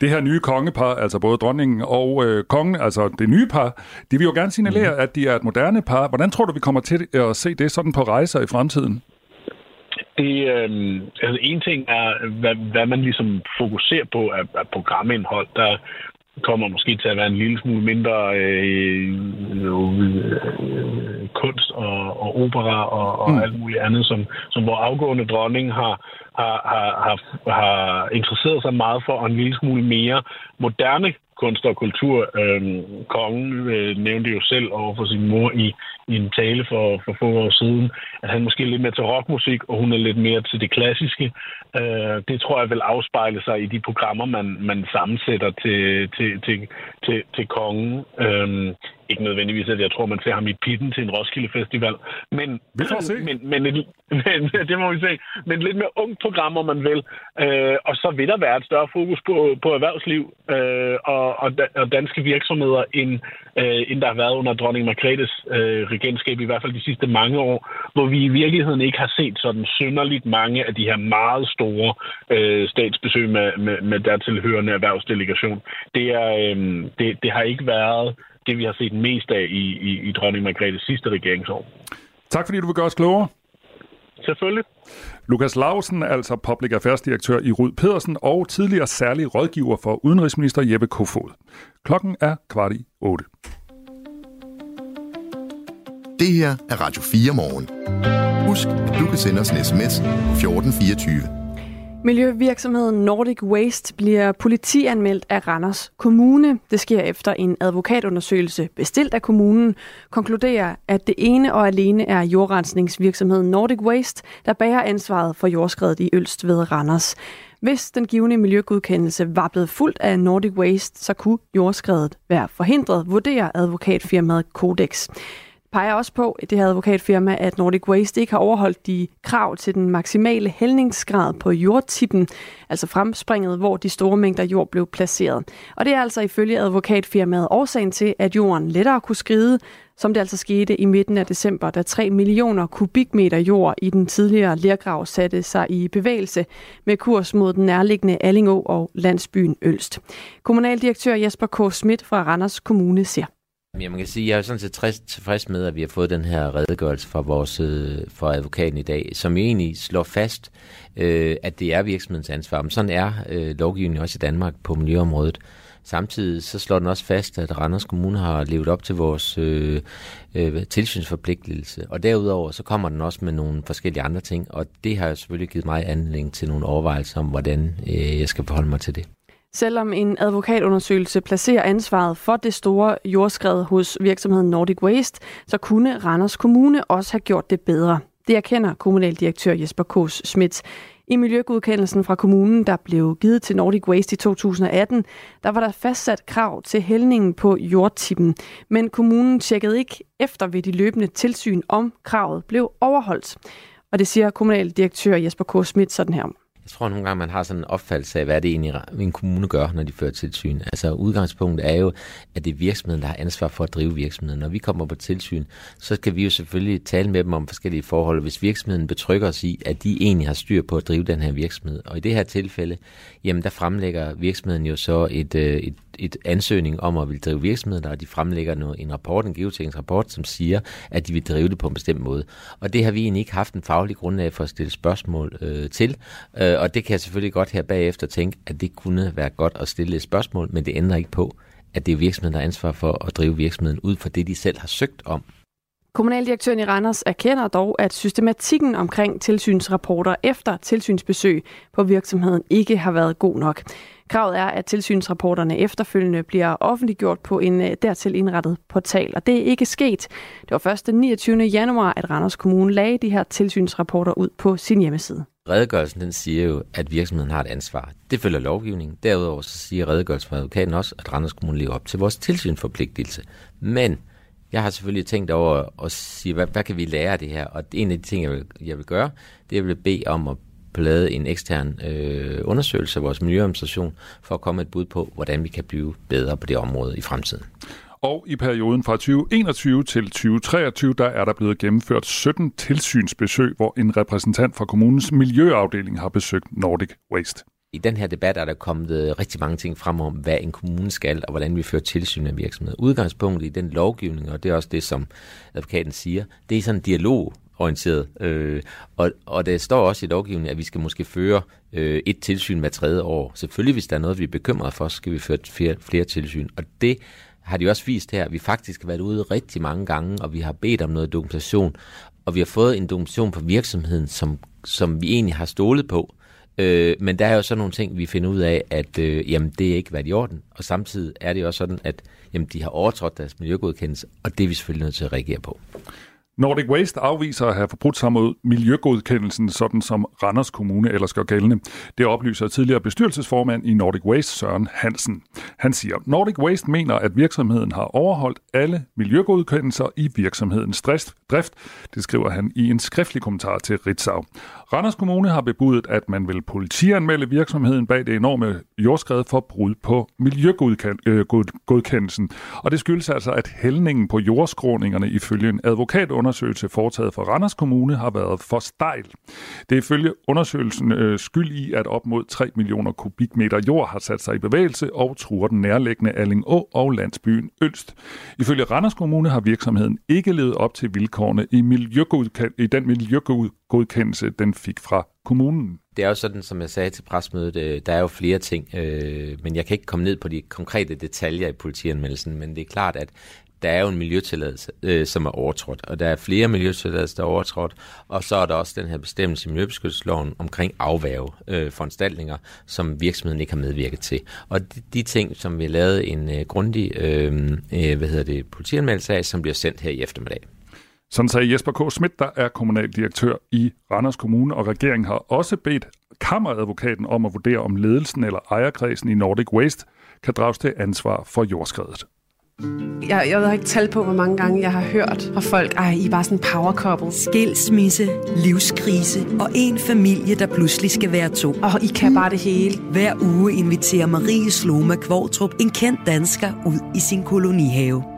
Det her nye kongepar, altså både dronningen og øh, kongen, altså det nye par, de vil jo gerne signalere, mm. at de er et moderne par. Hvordan tror du, vi kommer til at se det sådan på rejser i fremtiden? Det, øh, altså en ting er, hvad, hvad man ligesom fokuserer på af, af programindhold. Der kommer måske til at være en lille smule mindre øh, øh, kunst og, og opera og, og Mm. mm. alt muligt andet, som, som hvor afgående dronning har, har, har, har, har interesseret sig meget for, og en lille smule mere moderne kunst og kultur. Øhm, kongen øh, nævnte jo selv over for sin mor i, i en tale for, for få år siden, at han måske er lidt mere til rockmusik, og hun er lidt mere til det klassiske. Øh, det tror jeg vil afspejle sig i de programmer, man, man sammensætter til, til, til, til, til kongen. Øhm, ikke nødvendigvis, at jeg tror, man ser ham i pitten til en Roskilde Festival. Men, vi får se. Men, men, et, men, det må vi se. Men lidt mere ungt program, om man vil. Øh, og så vil der være et større fokus på, på erhvervsliv øh, og, og, og danske virksomheder, end, øh, end der har været under dronning Margrethes øh, regentskab, i hvert fald de sidste mange år, hvor vi i virkeligheden ikke har set sådan synderligt mange af de her meget store øh, statsbesøg med, med, med dertilhørende erhvervsdelegation. Det, er, øh, det, det har ikke været det, vi har set mest af i, i, i dronning Margrethes sidste regeringsår. Tak fordi du vil gøre os klogere. Selvfølgelig. Lukas Lausen, altså Public Affairs direktør i Rud Pedersen og tidligere særlig rådgiver for udenrigsminister Jeppe Kofod. Klokken er kvart i otte. Det her er Radio 4 morgen. Husk, at du kan sende os en sms på 1424. Miljøvirksomheden Nordic Waste bliver politianmeldt af Randers Kommune. Det sker efter en advokatundersøgelse bestilt af kommunen, konkluderer, at det ene og alene er jordrensningsvirksomheden Nordic Waste, der bærer ansvaret for jordskredet i Ølst ved Randers. Hvis den givende miljøgodkendelse var blevet fuldt af Nordic Waste, så kunne jordskredet være forhindret, vurderer advokatfirmaet Codex peger også på, det her advokatfirma, at Nordic Waste ikke har overholdt de krav til den maksimale hældningsgrad på jordtippen, altså fremspringet, hvor de store mængder jord blev placeret. Og det er altså ifølge advokatfirmaet årsagen til, at jorden lettere kunne skride, som det altså skete i midten af december, da 3 millioner kubikmeter jord i den tidligere lergrav satte sig i bevægelse med kurs mod den nærliggende Allingå og landsbyen Ølst. Kommunaldirektør Jesper K. Schmidt fra Randers Kommune siger. Jamen, man kan sige, jeg er sådan set tilfreds- med, at vi har fået den her redegørelse fra, vores, øh, fra advokaten i dag, som jo egentlig slår fast, øh, at det er virksomhedens ansvar. Men sådan er øh, lovgivningen også i Danmark på miljøområdet. Samtidig så slår den også fast, at Randers Kommune har levet op til vores øh, øh, tilsynsforpligtelse. Og derudover så kommer den også med nogle forskellige andre ting, og det har jo selvfølgelig givet mig anledning til nogle overvejelser om, hvordan øh, jeg skal forholde mig til det. Selvom en advokatundersøgelse placerer ansvaret for det store jordskred hos virksomheden Nordic Waste, så kunne Randers Kommune også have gjort det bedre. Det erkender kommunaldirektør Jesper Kås Schmidt. I miljøgodkendelsen fra kommunen, der blev givet til Nordic Waste i 2018, der var der fastsat krav til hældningen på jordtippen. Men kommunen tjekkede ikke efter ved de løbende tilsyn, om kravet blev overholdt. Og det siger kommunaldirektør Jesper K. Schmidt sådan her. Jeg tror nogle gange, man har sådan en opfattelse af, hvad det egentlig en kommune gør, når de fører tilsyn. Altså udgangspunktet er jo, at det er virksomheden, der har ansvar for at drive virksomheden. Når vi kommer på tilsyn, så skal vi jo selvfølgelig tale med dem om forskellige forhold, hvis virksomheden betrykker os i, at de egentlig har styr på at drive den her virksomhed. Og i det her tilfælde, jamen der fremlægger virksomheden jo så et, øh, et, et ansøgning om at vil drive virksomheden, og de fremlægger noget, en rapport, en geoteknisk rapport, som siger, at de vil drive det på en bestemt måde. Og det har vi egentlig ikke haft en faglig grundlag for at stille spørgsmål øh, til. Øh, og det kan jeg selvfølgelig godt her bagefter tænke, at det kunne være godt at stille et spørgsmål, men det ændrer ikke på, at det er virksomheden, der har ansvar for at drive virksomheden ud fra det, de selv har søgt om. Kommunaldirektøren i Randers erkender dog, at systematikken omkring tilsynsrapporter efter tilsynsbesøg på virksomheden ikke har været god nok. Kravet er, at tilsynsrapporterne efterfølgende bliver offentliggjort på en øh, dertil indrettet portal, og det er ikke sket. Det var først den 29. januar, at Randers Kommune lagde de her tilsynsrapporter ud på sin hjemmeside. Redegørelsen den siger jo, at virksomheden har et ansvar. Det følger lovgivningen. Derudover så siger redegørelsen fra advokaten også, at Randers Kommune lever op til vores tilsynsforpligtelse. Men jeg har selvfølgelig tænkt over at sige, hvad, hvad kan vi lære af det her? Og en af de ting, jeg vil, jeg vil gøre, det er, at jeg vil bede om at lavet en ekstern øh, undersøgelse af vores miljøadministration for at komme med et bud på, hvordan vi kan blive bedre på det område i fremtiden. Og i perioden fra 2021 til 2023, der er der blevet gennemført 17 tilsynsbesøg, hvor en repræsentant fra kommunens miljøafdeling har besøgt Nordic Waste. I den her debat er der kommet øh, rigtig mange ting frem om, hvad en kommune skal, og hvordan vi fører tilsyn af virksomheder. Udgangspunktet i den lovgivning, og det er også det, som advokaten siger, det er sådan en dialog orienteret. Øh, og, og der står også i lovgivningen, at vi skal måske føre øh, et tilsyn hver tredje år. Selvfølgelig, hvis der er noget, vi er bekymrede for, så skal vi føre flere, flere tilsyn. Og det har de også vist her, vi faktisk har været ude rigtig mange gange, og vi har bedt om noget dokumentation, og vi har fået en dokumentation på virksomheden, som, som vi egentlig har stolet på. Øh, men der er jo sådan nogle ting, vi finder ud af, at øh, jamen, det er ikke været i orden. Og samtidig er det jo også sådan, at jamen, de har overtrådt deres miljøgodkendelse, og det er vi selvfølgelig nødt til at reagere på. Nordic Waste afviser at have forbrudt sig mod miljøgodkendelsen, sådan som Randers Kommune ellers gør gældende. Det oplyser tidligere bestyrelsesformand i Nordic Waste, Søren Hansen. Han siger, Nordic Waste mener, at virksomheden har overholdt alle miljøgodkendelser i virksomhedens drift. Det skriver han i en skriftlig kommentar til Ritzau. Randers Kommune har bebudet, at man vil politianmelde virksomheden bag det enorme jordskred for brud på miljøgodkendelsen. Øh, Og det skyldes altså, at hældningen på jordskråningerne ifølge en advokatundersøgelse undersøgelse foretaget for Randers Kommune har været for stejl. Det er ifølge undersøgelsen øh, skyld i, at op mod 3 millioner kubikmeter jord har sat sig i bevægelse og truer den nærliggende Allingå og landsbyen Ølst. Ifølge Randers Kommune har virksomheden ikke levet op til vilkårene i, miljøgodkend- i den miljøgodkendelse, den fik fra kommunen. Det er jo sådan, som jeg sagde til presmødet, øh, der er jo flere ting, øh, men jeg kan ikke komme ned på de konkrete detaljer i politianmeldelsen, men det er klart, at der er jo en miljøtilladelse, øh, som er overtrådt, og der er flere miljøtilladelser, der er overtrådt, og så er der også den her bestemmelse i Miljøbeskyttelsesloven omkring afværge øh, foranstaltninger, som virksomheden ikke har medvirket til. Og de, de ting, som vi har lavet en øh, grundig øh, øh, hvad hedder det, politianmeldelse af, som bliver sendt her i eftermiddag. Sådan sagde Jesper K. Schmidt, der er kommunaldirektør i Randers Kommune, og regeringen har også bedt kammeradvokaten om at vurdere, om ledelsen eller ejerkredsen i Nordic Waste kan drages til ansvar for jordskredet. Jeg, jeg ved ikke tal på, hvor mange gange jeg har hørt fra folk, ej, I er bare sådan power couple. Skilsmisse, livskrise og en familie, der pludselig skal være to. Og I kan bare det hele. Hver uge inviterer Marie Sloma Kvartrup en kendt dansker ud i sin kolonihave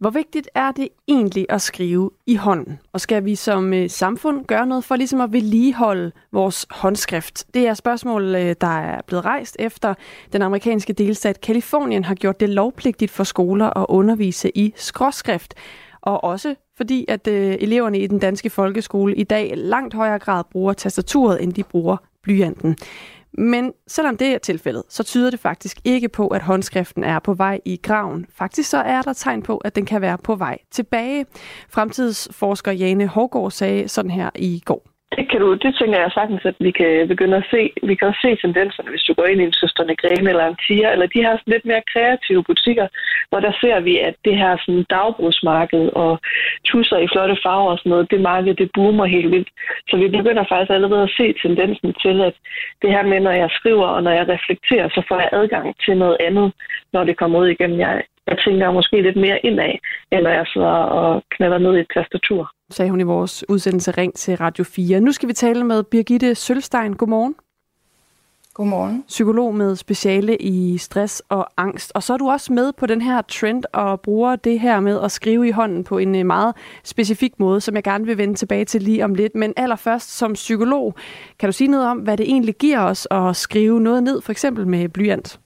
Hvor vigtigt er det egentlig at skrive i hånden? Og skal vi som øh, samfund gøre noget for ligesom at vedligeholde vores håndskrift? Det er spørgsmål, øh, der er blevet rejst efter den amerikanske delstat Kalifornien har gjort det lovpligtigt for skoler at undervise i skråskrift. Og også fordi, at øh, eleverne i den danske folkeskole i dag langt højere grad bruger tastaturet, end de bruger blyanten. Men selvom det er tilfældet, så tyder det faktisk ikke på, at håndskriften er på vej i graven. Faktisk så er der tegn på, at den kan være på vej tilbage. Fremtidsforsker Jane Hårgaard sagde sådan her i går. Det, kan du, det tænker jeg sagtens, at vi kan begynde at se. Vi kan også se tendenserne, hvis du går ind i en Søsterne Grene eller en Tia, eller de her sådan lidt mere kreative butikker, hvor der ser vi, at det her sådan dagbrugsmarked og tusser i flotte farver og sådan noget, det marked, det boomer helt vildt. Så vi begynder faktisk allerede at se tendensen til, at det her med, når jeg skriver og når jeg reflekterer, så får jeg adgang til noget andet, når det kommer ud igennem. Jeg, jeg tænker måske lidt mere indad, end når jeg sidder og knaller ned i et tastatur sagde hun i vores udsendelse Ring til Radio 4. Nu skal vi tale med Birgitte Sølstein. Godmorgen. Godmorgen. Psykolog med speciale i stress og angst. Og så er du også med på den her trend og bruger det her med at skrive i hånden på en øh, meget specifik måde, som jeg gerne vil vende tilbage til lige om lidt. Men allerførst som psykolog, kan du sige noget om, hvad det egentlig giver os at skrive noget ned, for eksempel med blyant?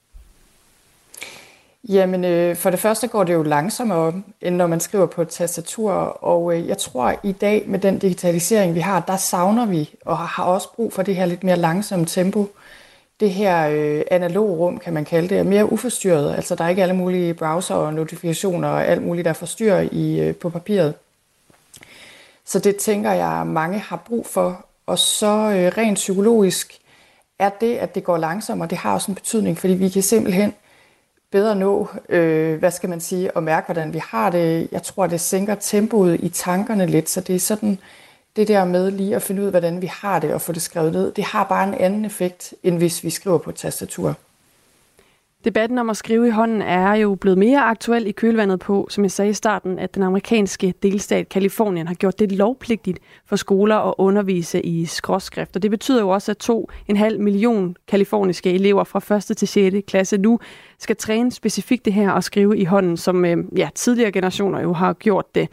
Jamen, øh, for det første går det jo langsommere, end når man skriver på et tastatur, og øh, jeg tror i dag med den digitalisering, vi har, der savner vi og har også brug for det her lidt mere langsomme tempo. Det her øh, analog rum, kan man kalde det, er mere uforstyrret. Altså, der er ikke alle mulige browser og notifikationer og alt muligt, der forstyrrer i, øh, på papiret. Så det tænker jeg, mange har brug for. Og så øh, rent psykologisk er det, at det går langsommere, det har også en betydning, fordi vi kan simpelthen bedre nå, øh, hvad skal man sige, og mærke, hvordan vi har det. Jeg tror, det sænker tempoet i tankerne lidt, så det er sådan, det der med lige at finde ud af, hvordan vi har det og få det skrevet ned, det har bare en anden effekt, end hvis vi skriver på et tastatur. Debatten om at skrive i hånden er jo blevet mere aktuel i kølvandet på, som jeg sagde i starten, at den amerikanske delstat Kalifornien har gjort det lovpligtigt for skoler at undervise i skråskrift. Og det betyder jo også, at 2,5 million kaliforniske elever fra 1. til 6. klasse nu skal træne specifikt det her at skrive i hånden, som øh, ja, tidligere generationer jo har gjort det.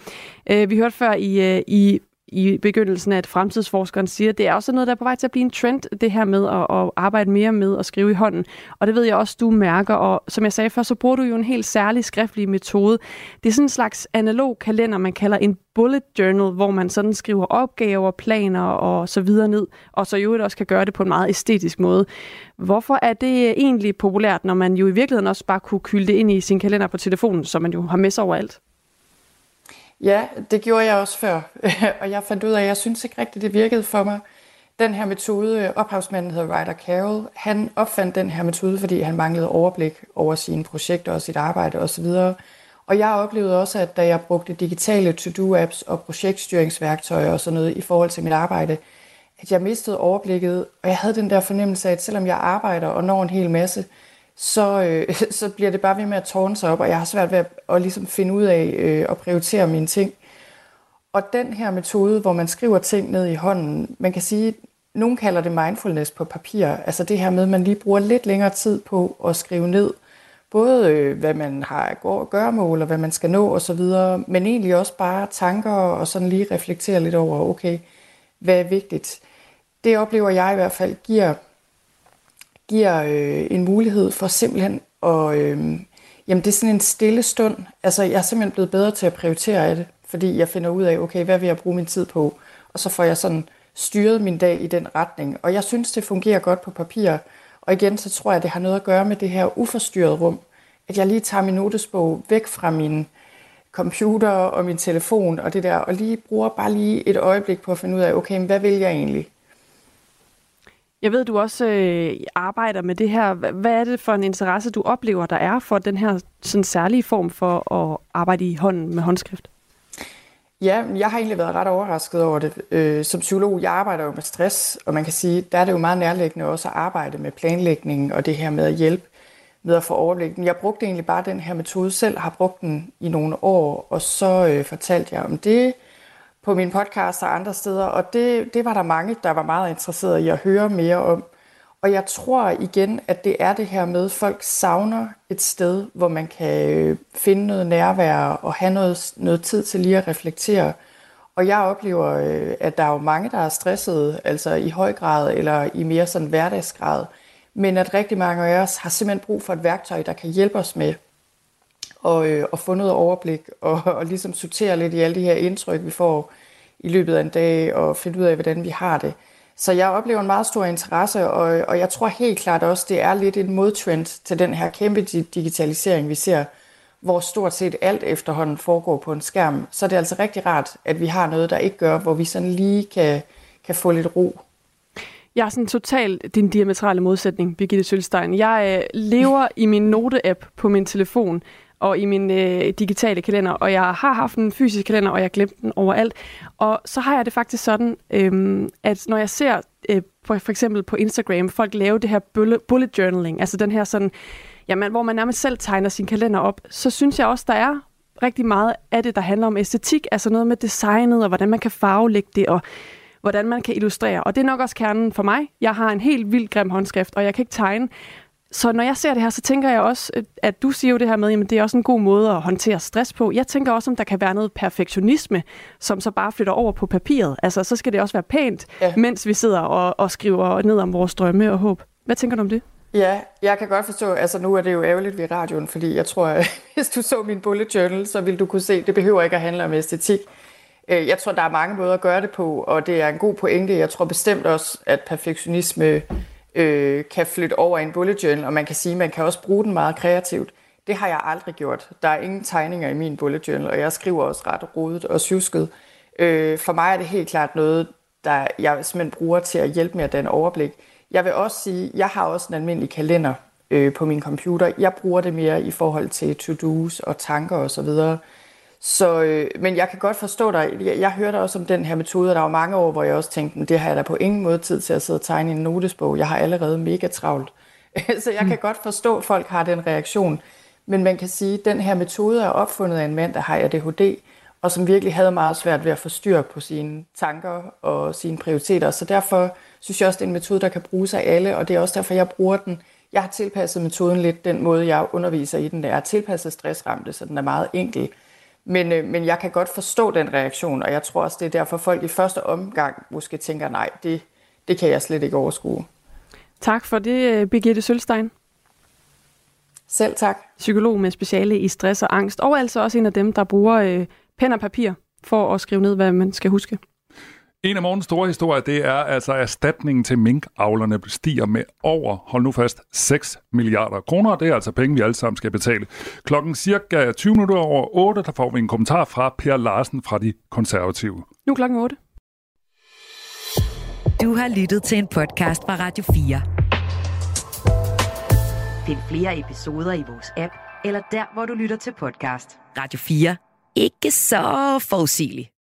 Øh, vi hørte før i, øh, i i begyndelsen, at fremtidsforskeren siger, at det er også noget, der er på vej til at blive en trend, det her med at, at arbejde mere med at skrive i hånden. Og det ved jeg også, du mærker. Og som jeg sagde før, så bruger du jo en helt særlig skriftlig metode. Det er sådan en slags analog kalender, man kalder en bullet journal, hvor man sådan skriver opgaver, planer og så videre ned, og så i øvrigt også kan gøre det på en meget æstetisk måde. Hvorfor er det egentlig populært, når man jo i virkeligheden også bare kunne kylde det ind i sin kalender på telefonen, som man jo har med sig overalt? Ja, det gjorde jeg også før, og jeg fandt ud af, at jeg synes ikke rigtigt, det virkede for mig. Den her metode, øh, ophavsmanden hedder Ryder Carroll, han opfandt den her metode, fordi han manglede overblik over sine projekter og sit arbejde osv. Og jeg oplevede også, at da jeg brugte digitale to-do-apps og projektstyringsværktøjer og sådan noget i forhold til mit arbejde, at jeg mistede overblikket, og jeg havde den der fornemmelse af, at selvom jeg arbejder og når en hel masse, så, øh, så bliver det bare ved med at tårne sig op, og jeg har svært ved at, at ligesom finde ud af øh, at prioritere mine ting. Og den her metode, hvor man skriver ting ned i hånden, man kan sige, nogen kalder det mindfulness på papir, altså det her med, at man lige bruger lidt længere tid på at skrive ned, både øh, hvad man har at gørmål og hvad man skal nå osv., men egentlig også bare tanker og sådan lige reflektere lidt over, okay, hvad er vigtigt. Det oplever jeg i hvert fald giver giver øh, en mulighed for simpelthen at... Øh, jamen, det er sådan en stille stund. Altså, jeg er simpelthen blevet bedre til at prioritere af det, fordi jeg finder ud af, okay, hvad vil jeg bruge min tid på? Og så får jeg sådan styret min dag i den retning. Og jeg synes, det fungerer godt på papir. Og igen, så tror jeg, det har noget at gøre med det her uforstyrrede rum. At jeg lige tager min notesbog væk fra min computer og min telefon og det der, og lige bruger bare lige et øjeblik på at finde ud af, okay, hvad vil jeg egentlig? Jeg ved, du også øh, arbejder med det her. Hvad er det for en interesse, du oplever, der er for den her sådan særlige form for at arbejde i hånden med håndskrift? Ja, jeg har egentlig været ret overrasket over det. Øh, som psykolog, jeg arbejder jo med stress, og man kan sige, der er det jo meget nærliggende også at arbejde med planlægningen og det her med at hjælpe med at få overblik. Men jeg brugte egentlig bare den her metode selv, har brugt den i nogle år, og så øh, fortalte jeg om det på min podcast og andre steder, og det, det var der mange, der var meget interesserede i at høre mere om. Og jeg tror igen, at det er det her med, at folk savner et sted, hvor man kan øh, finde noget nærvær og have noget, noget tid til lige at reflektere. Og jeg oplever, øh, at der er jo mange, der er stressede, altså i høj grad eller i mere sådan hverdagsgrad. Men at rigtig mange af os har simpelthen brug for et værktøj, der kan hjælpe os med og, øh, og få noget overblik og, og ligesom sortere lidt i alle de her indtryk, vi får i løbet af en dag og finde ud af, hvordan vi har det. Så jeg oplever en meget stor interesse, og, og jeg tror helt klart også, det er lidt en modtrend til den her kæmpe digitalisering, vi ser, hvor stort set alt efterhånden foregår på en skærm. Så det er altså rigtig rart, at vi har noget, der ikke gør, hvor vi sådan lige kan, kan få lidt ro. Jeg er sådan totalt din diametrale modsætning, Birgitte Sølstein. Jeg øh, lever i min note-app på min telefon og i min øh, digitale kalender, og jeg har haft en fysisk kalender, og jeg glemte den overalt. Og så har jeg det faktisk sådan, øh, at når jeg ser øh, for, for eksempel på Instagram, folk lave det her bullet, bullet journaling, altså den her sådan, jamen, hvor man nærmest selv tegner sin kalender op, så synes jeg også, der er rigtig meget af det, der handler om æstetik, altså noget med designet, og hvordan man kan farvelægge det, og hvordan man kan illustrere. Og det er nok også kernen for mig. Jeg har en helt vild grim håndskrift, og jeg kan ikke tegne. Så når jeg ser det her, så tænker jeg også, at du siger jo det her med, at det er også en god måde at håndtere stress på. Jeg tænker også, om der kan være noget perfektionisme, som så bare flytter over på papiret. Altså, så skal det også være pænt, ja. mens vi sidder og, og skriver ned om vores drømme og håb. Hvad tænker du om det? Ja, jeg kan godt forstå, altså nu er det jo ærgerligt ved radioen, fordi jeg tror, at hvis du så min bullet journal, så vil du kunne se, at det behøver ikke at handle om æstetik. Øh, jeg tror, der er mange måder at gøre det på, og det er en god pointe. Jeg tror bestemt også, at perfektionisme øh, kan flytte over i en bullet journal, og man kan sige, at man kan også bruge den meget kreativt. Det har jeg aldrig gjort. Der er ingen tegninger i min bullet journal, og jeg skriver også ret rodet og syvsket. Øh, for mig er det helt klart noget, der jeg simpelthen bruger til at hjælpe med at danne overblik. Jeg vil også sige, at jeg har også en almindelig kalender, øh, på min computer. Jeg bruger det mere i forhold til to-dos og tanker osv. Så så øh, men jeg kan godt forstå dig. Jeg, jeg hørte også om den her metode, og der var mange år, hvor jeg også tænkte, "Men det har jeg da på ingen måde tid til at sidde og tegne en notesbog. Jeg har allerede mega travlt. så jeg kan godt forstå, at folk har den reaktion. Men man kan sige, at den her metode er opfundet af en mand, der har ADHD, og som virkelig havde meget svært ved at få styr på sine tanker og sine prioriteter. Så derfor synes jeg også, det er en metode, der kan bruges af alle, og det er også derfor, jeg bruger den. Jeg har tilpasset metoden lidt den måde, jeg underviser i den. Jeg har tilpasset stressramte, så den er meget enkel. Men, øh, men jeg kan godt forstå den reaktion, og jeg tror også, det er derfor, folk i første omgang måske tænker, nej, det, det kan jeg slet ikke overskue. Tak for det, øh, Birgitte Sølstein. Selv tak. Psykolog med speciale i stress og angst, og altså også en af dem, der bruger øh, pen og papir for at skrive ned, hvad man skal huske. En af morgens store historier, det er altså erstatningen til minkavlerne stiger med over, hold nu fast, 6 milliarder kroner. Det er altså penge, vi alle sammen skal betale. Klokken cirka 20 minutter over 8, der får vi en kommentar fra Per Larsen fra De Konservative. Nu er klokken 8. Du har lyttet til en podcast fra Radio 4. Find flere episoder i vores app, eller der, hvor du lytter til podcast. Radio 4. Ikke så forudsigeligt.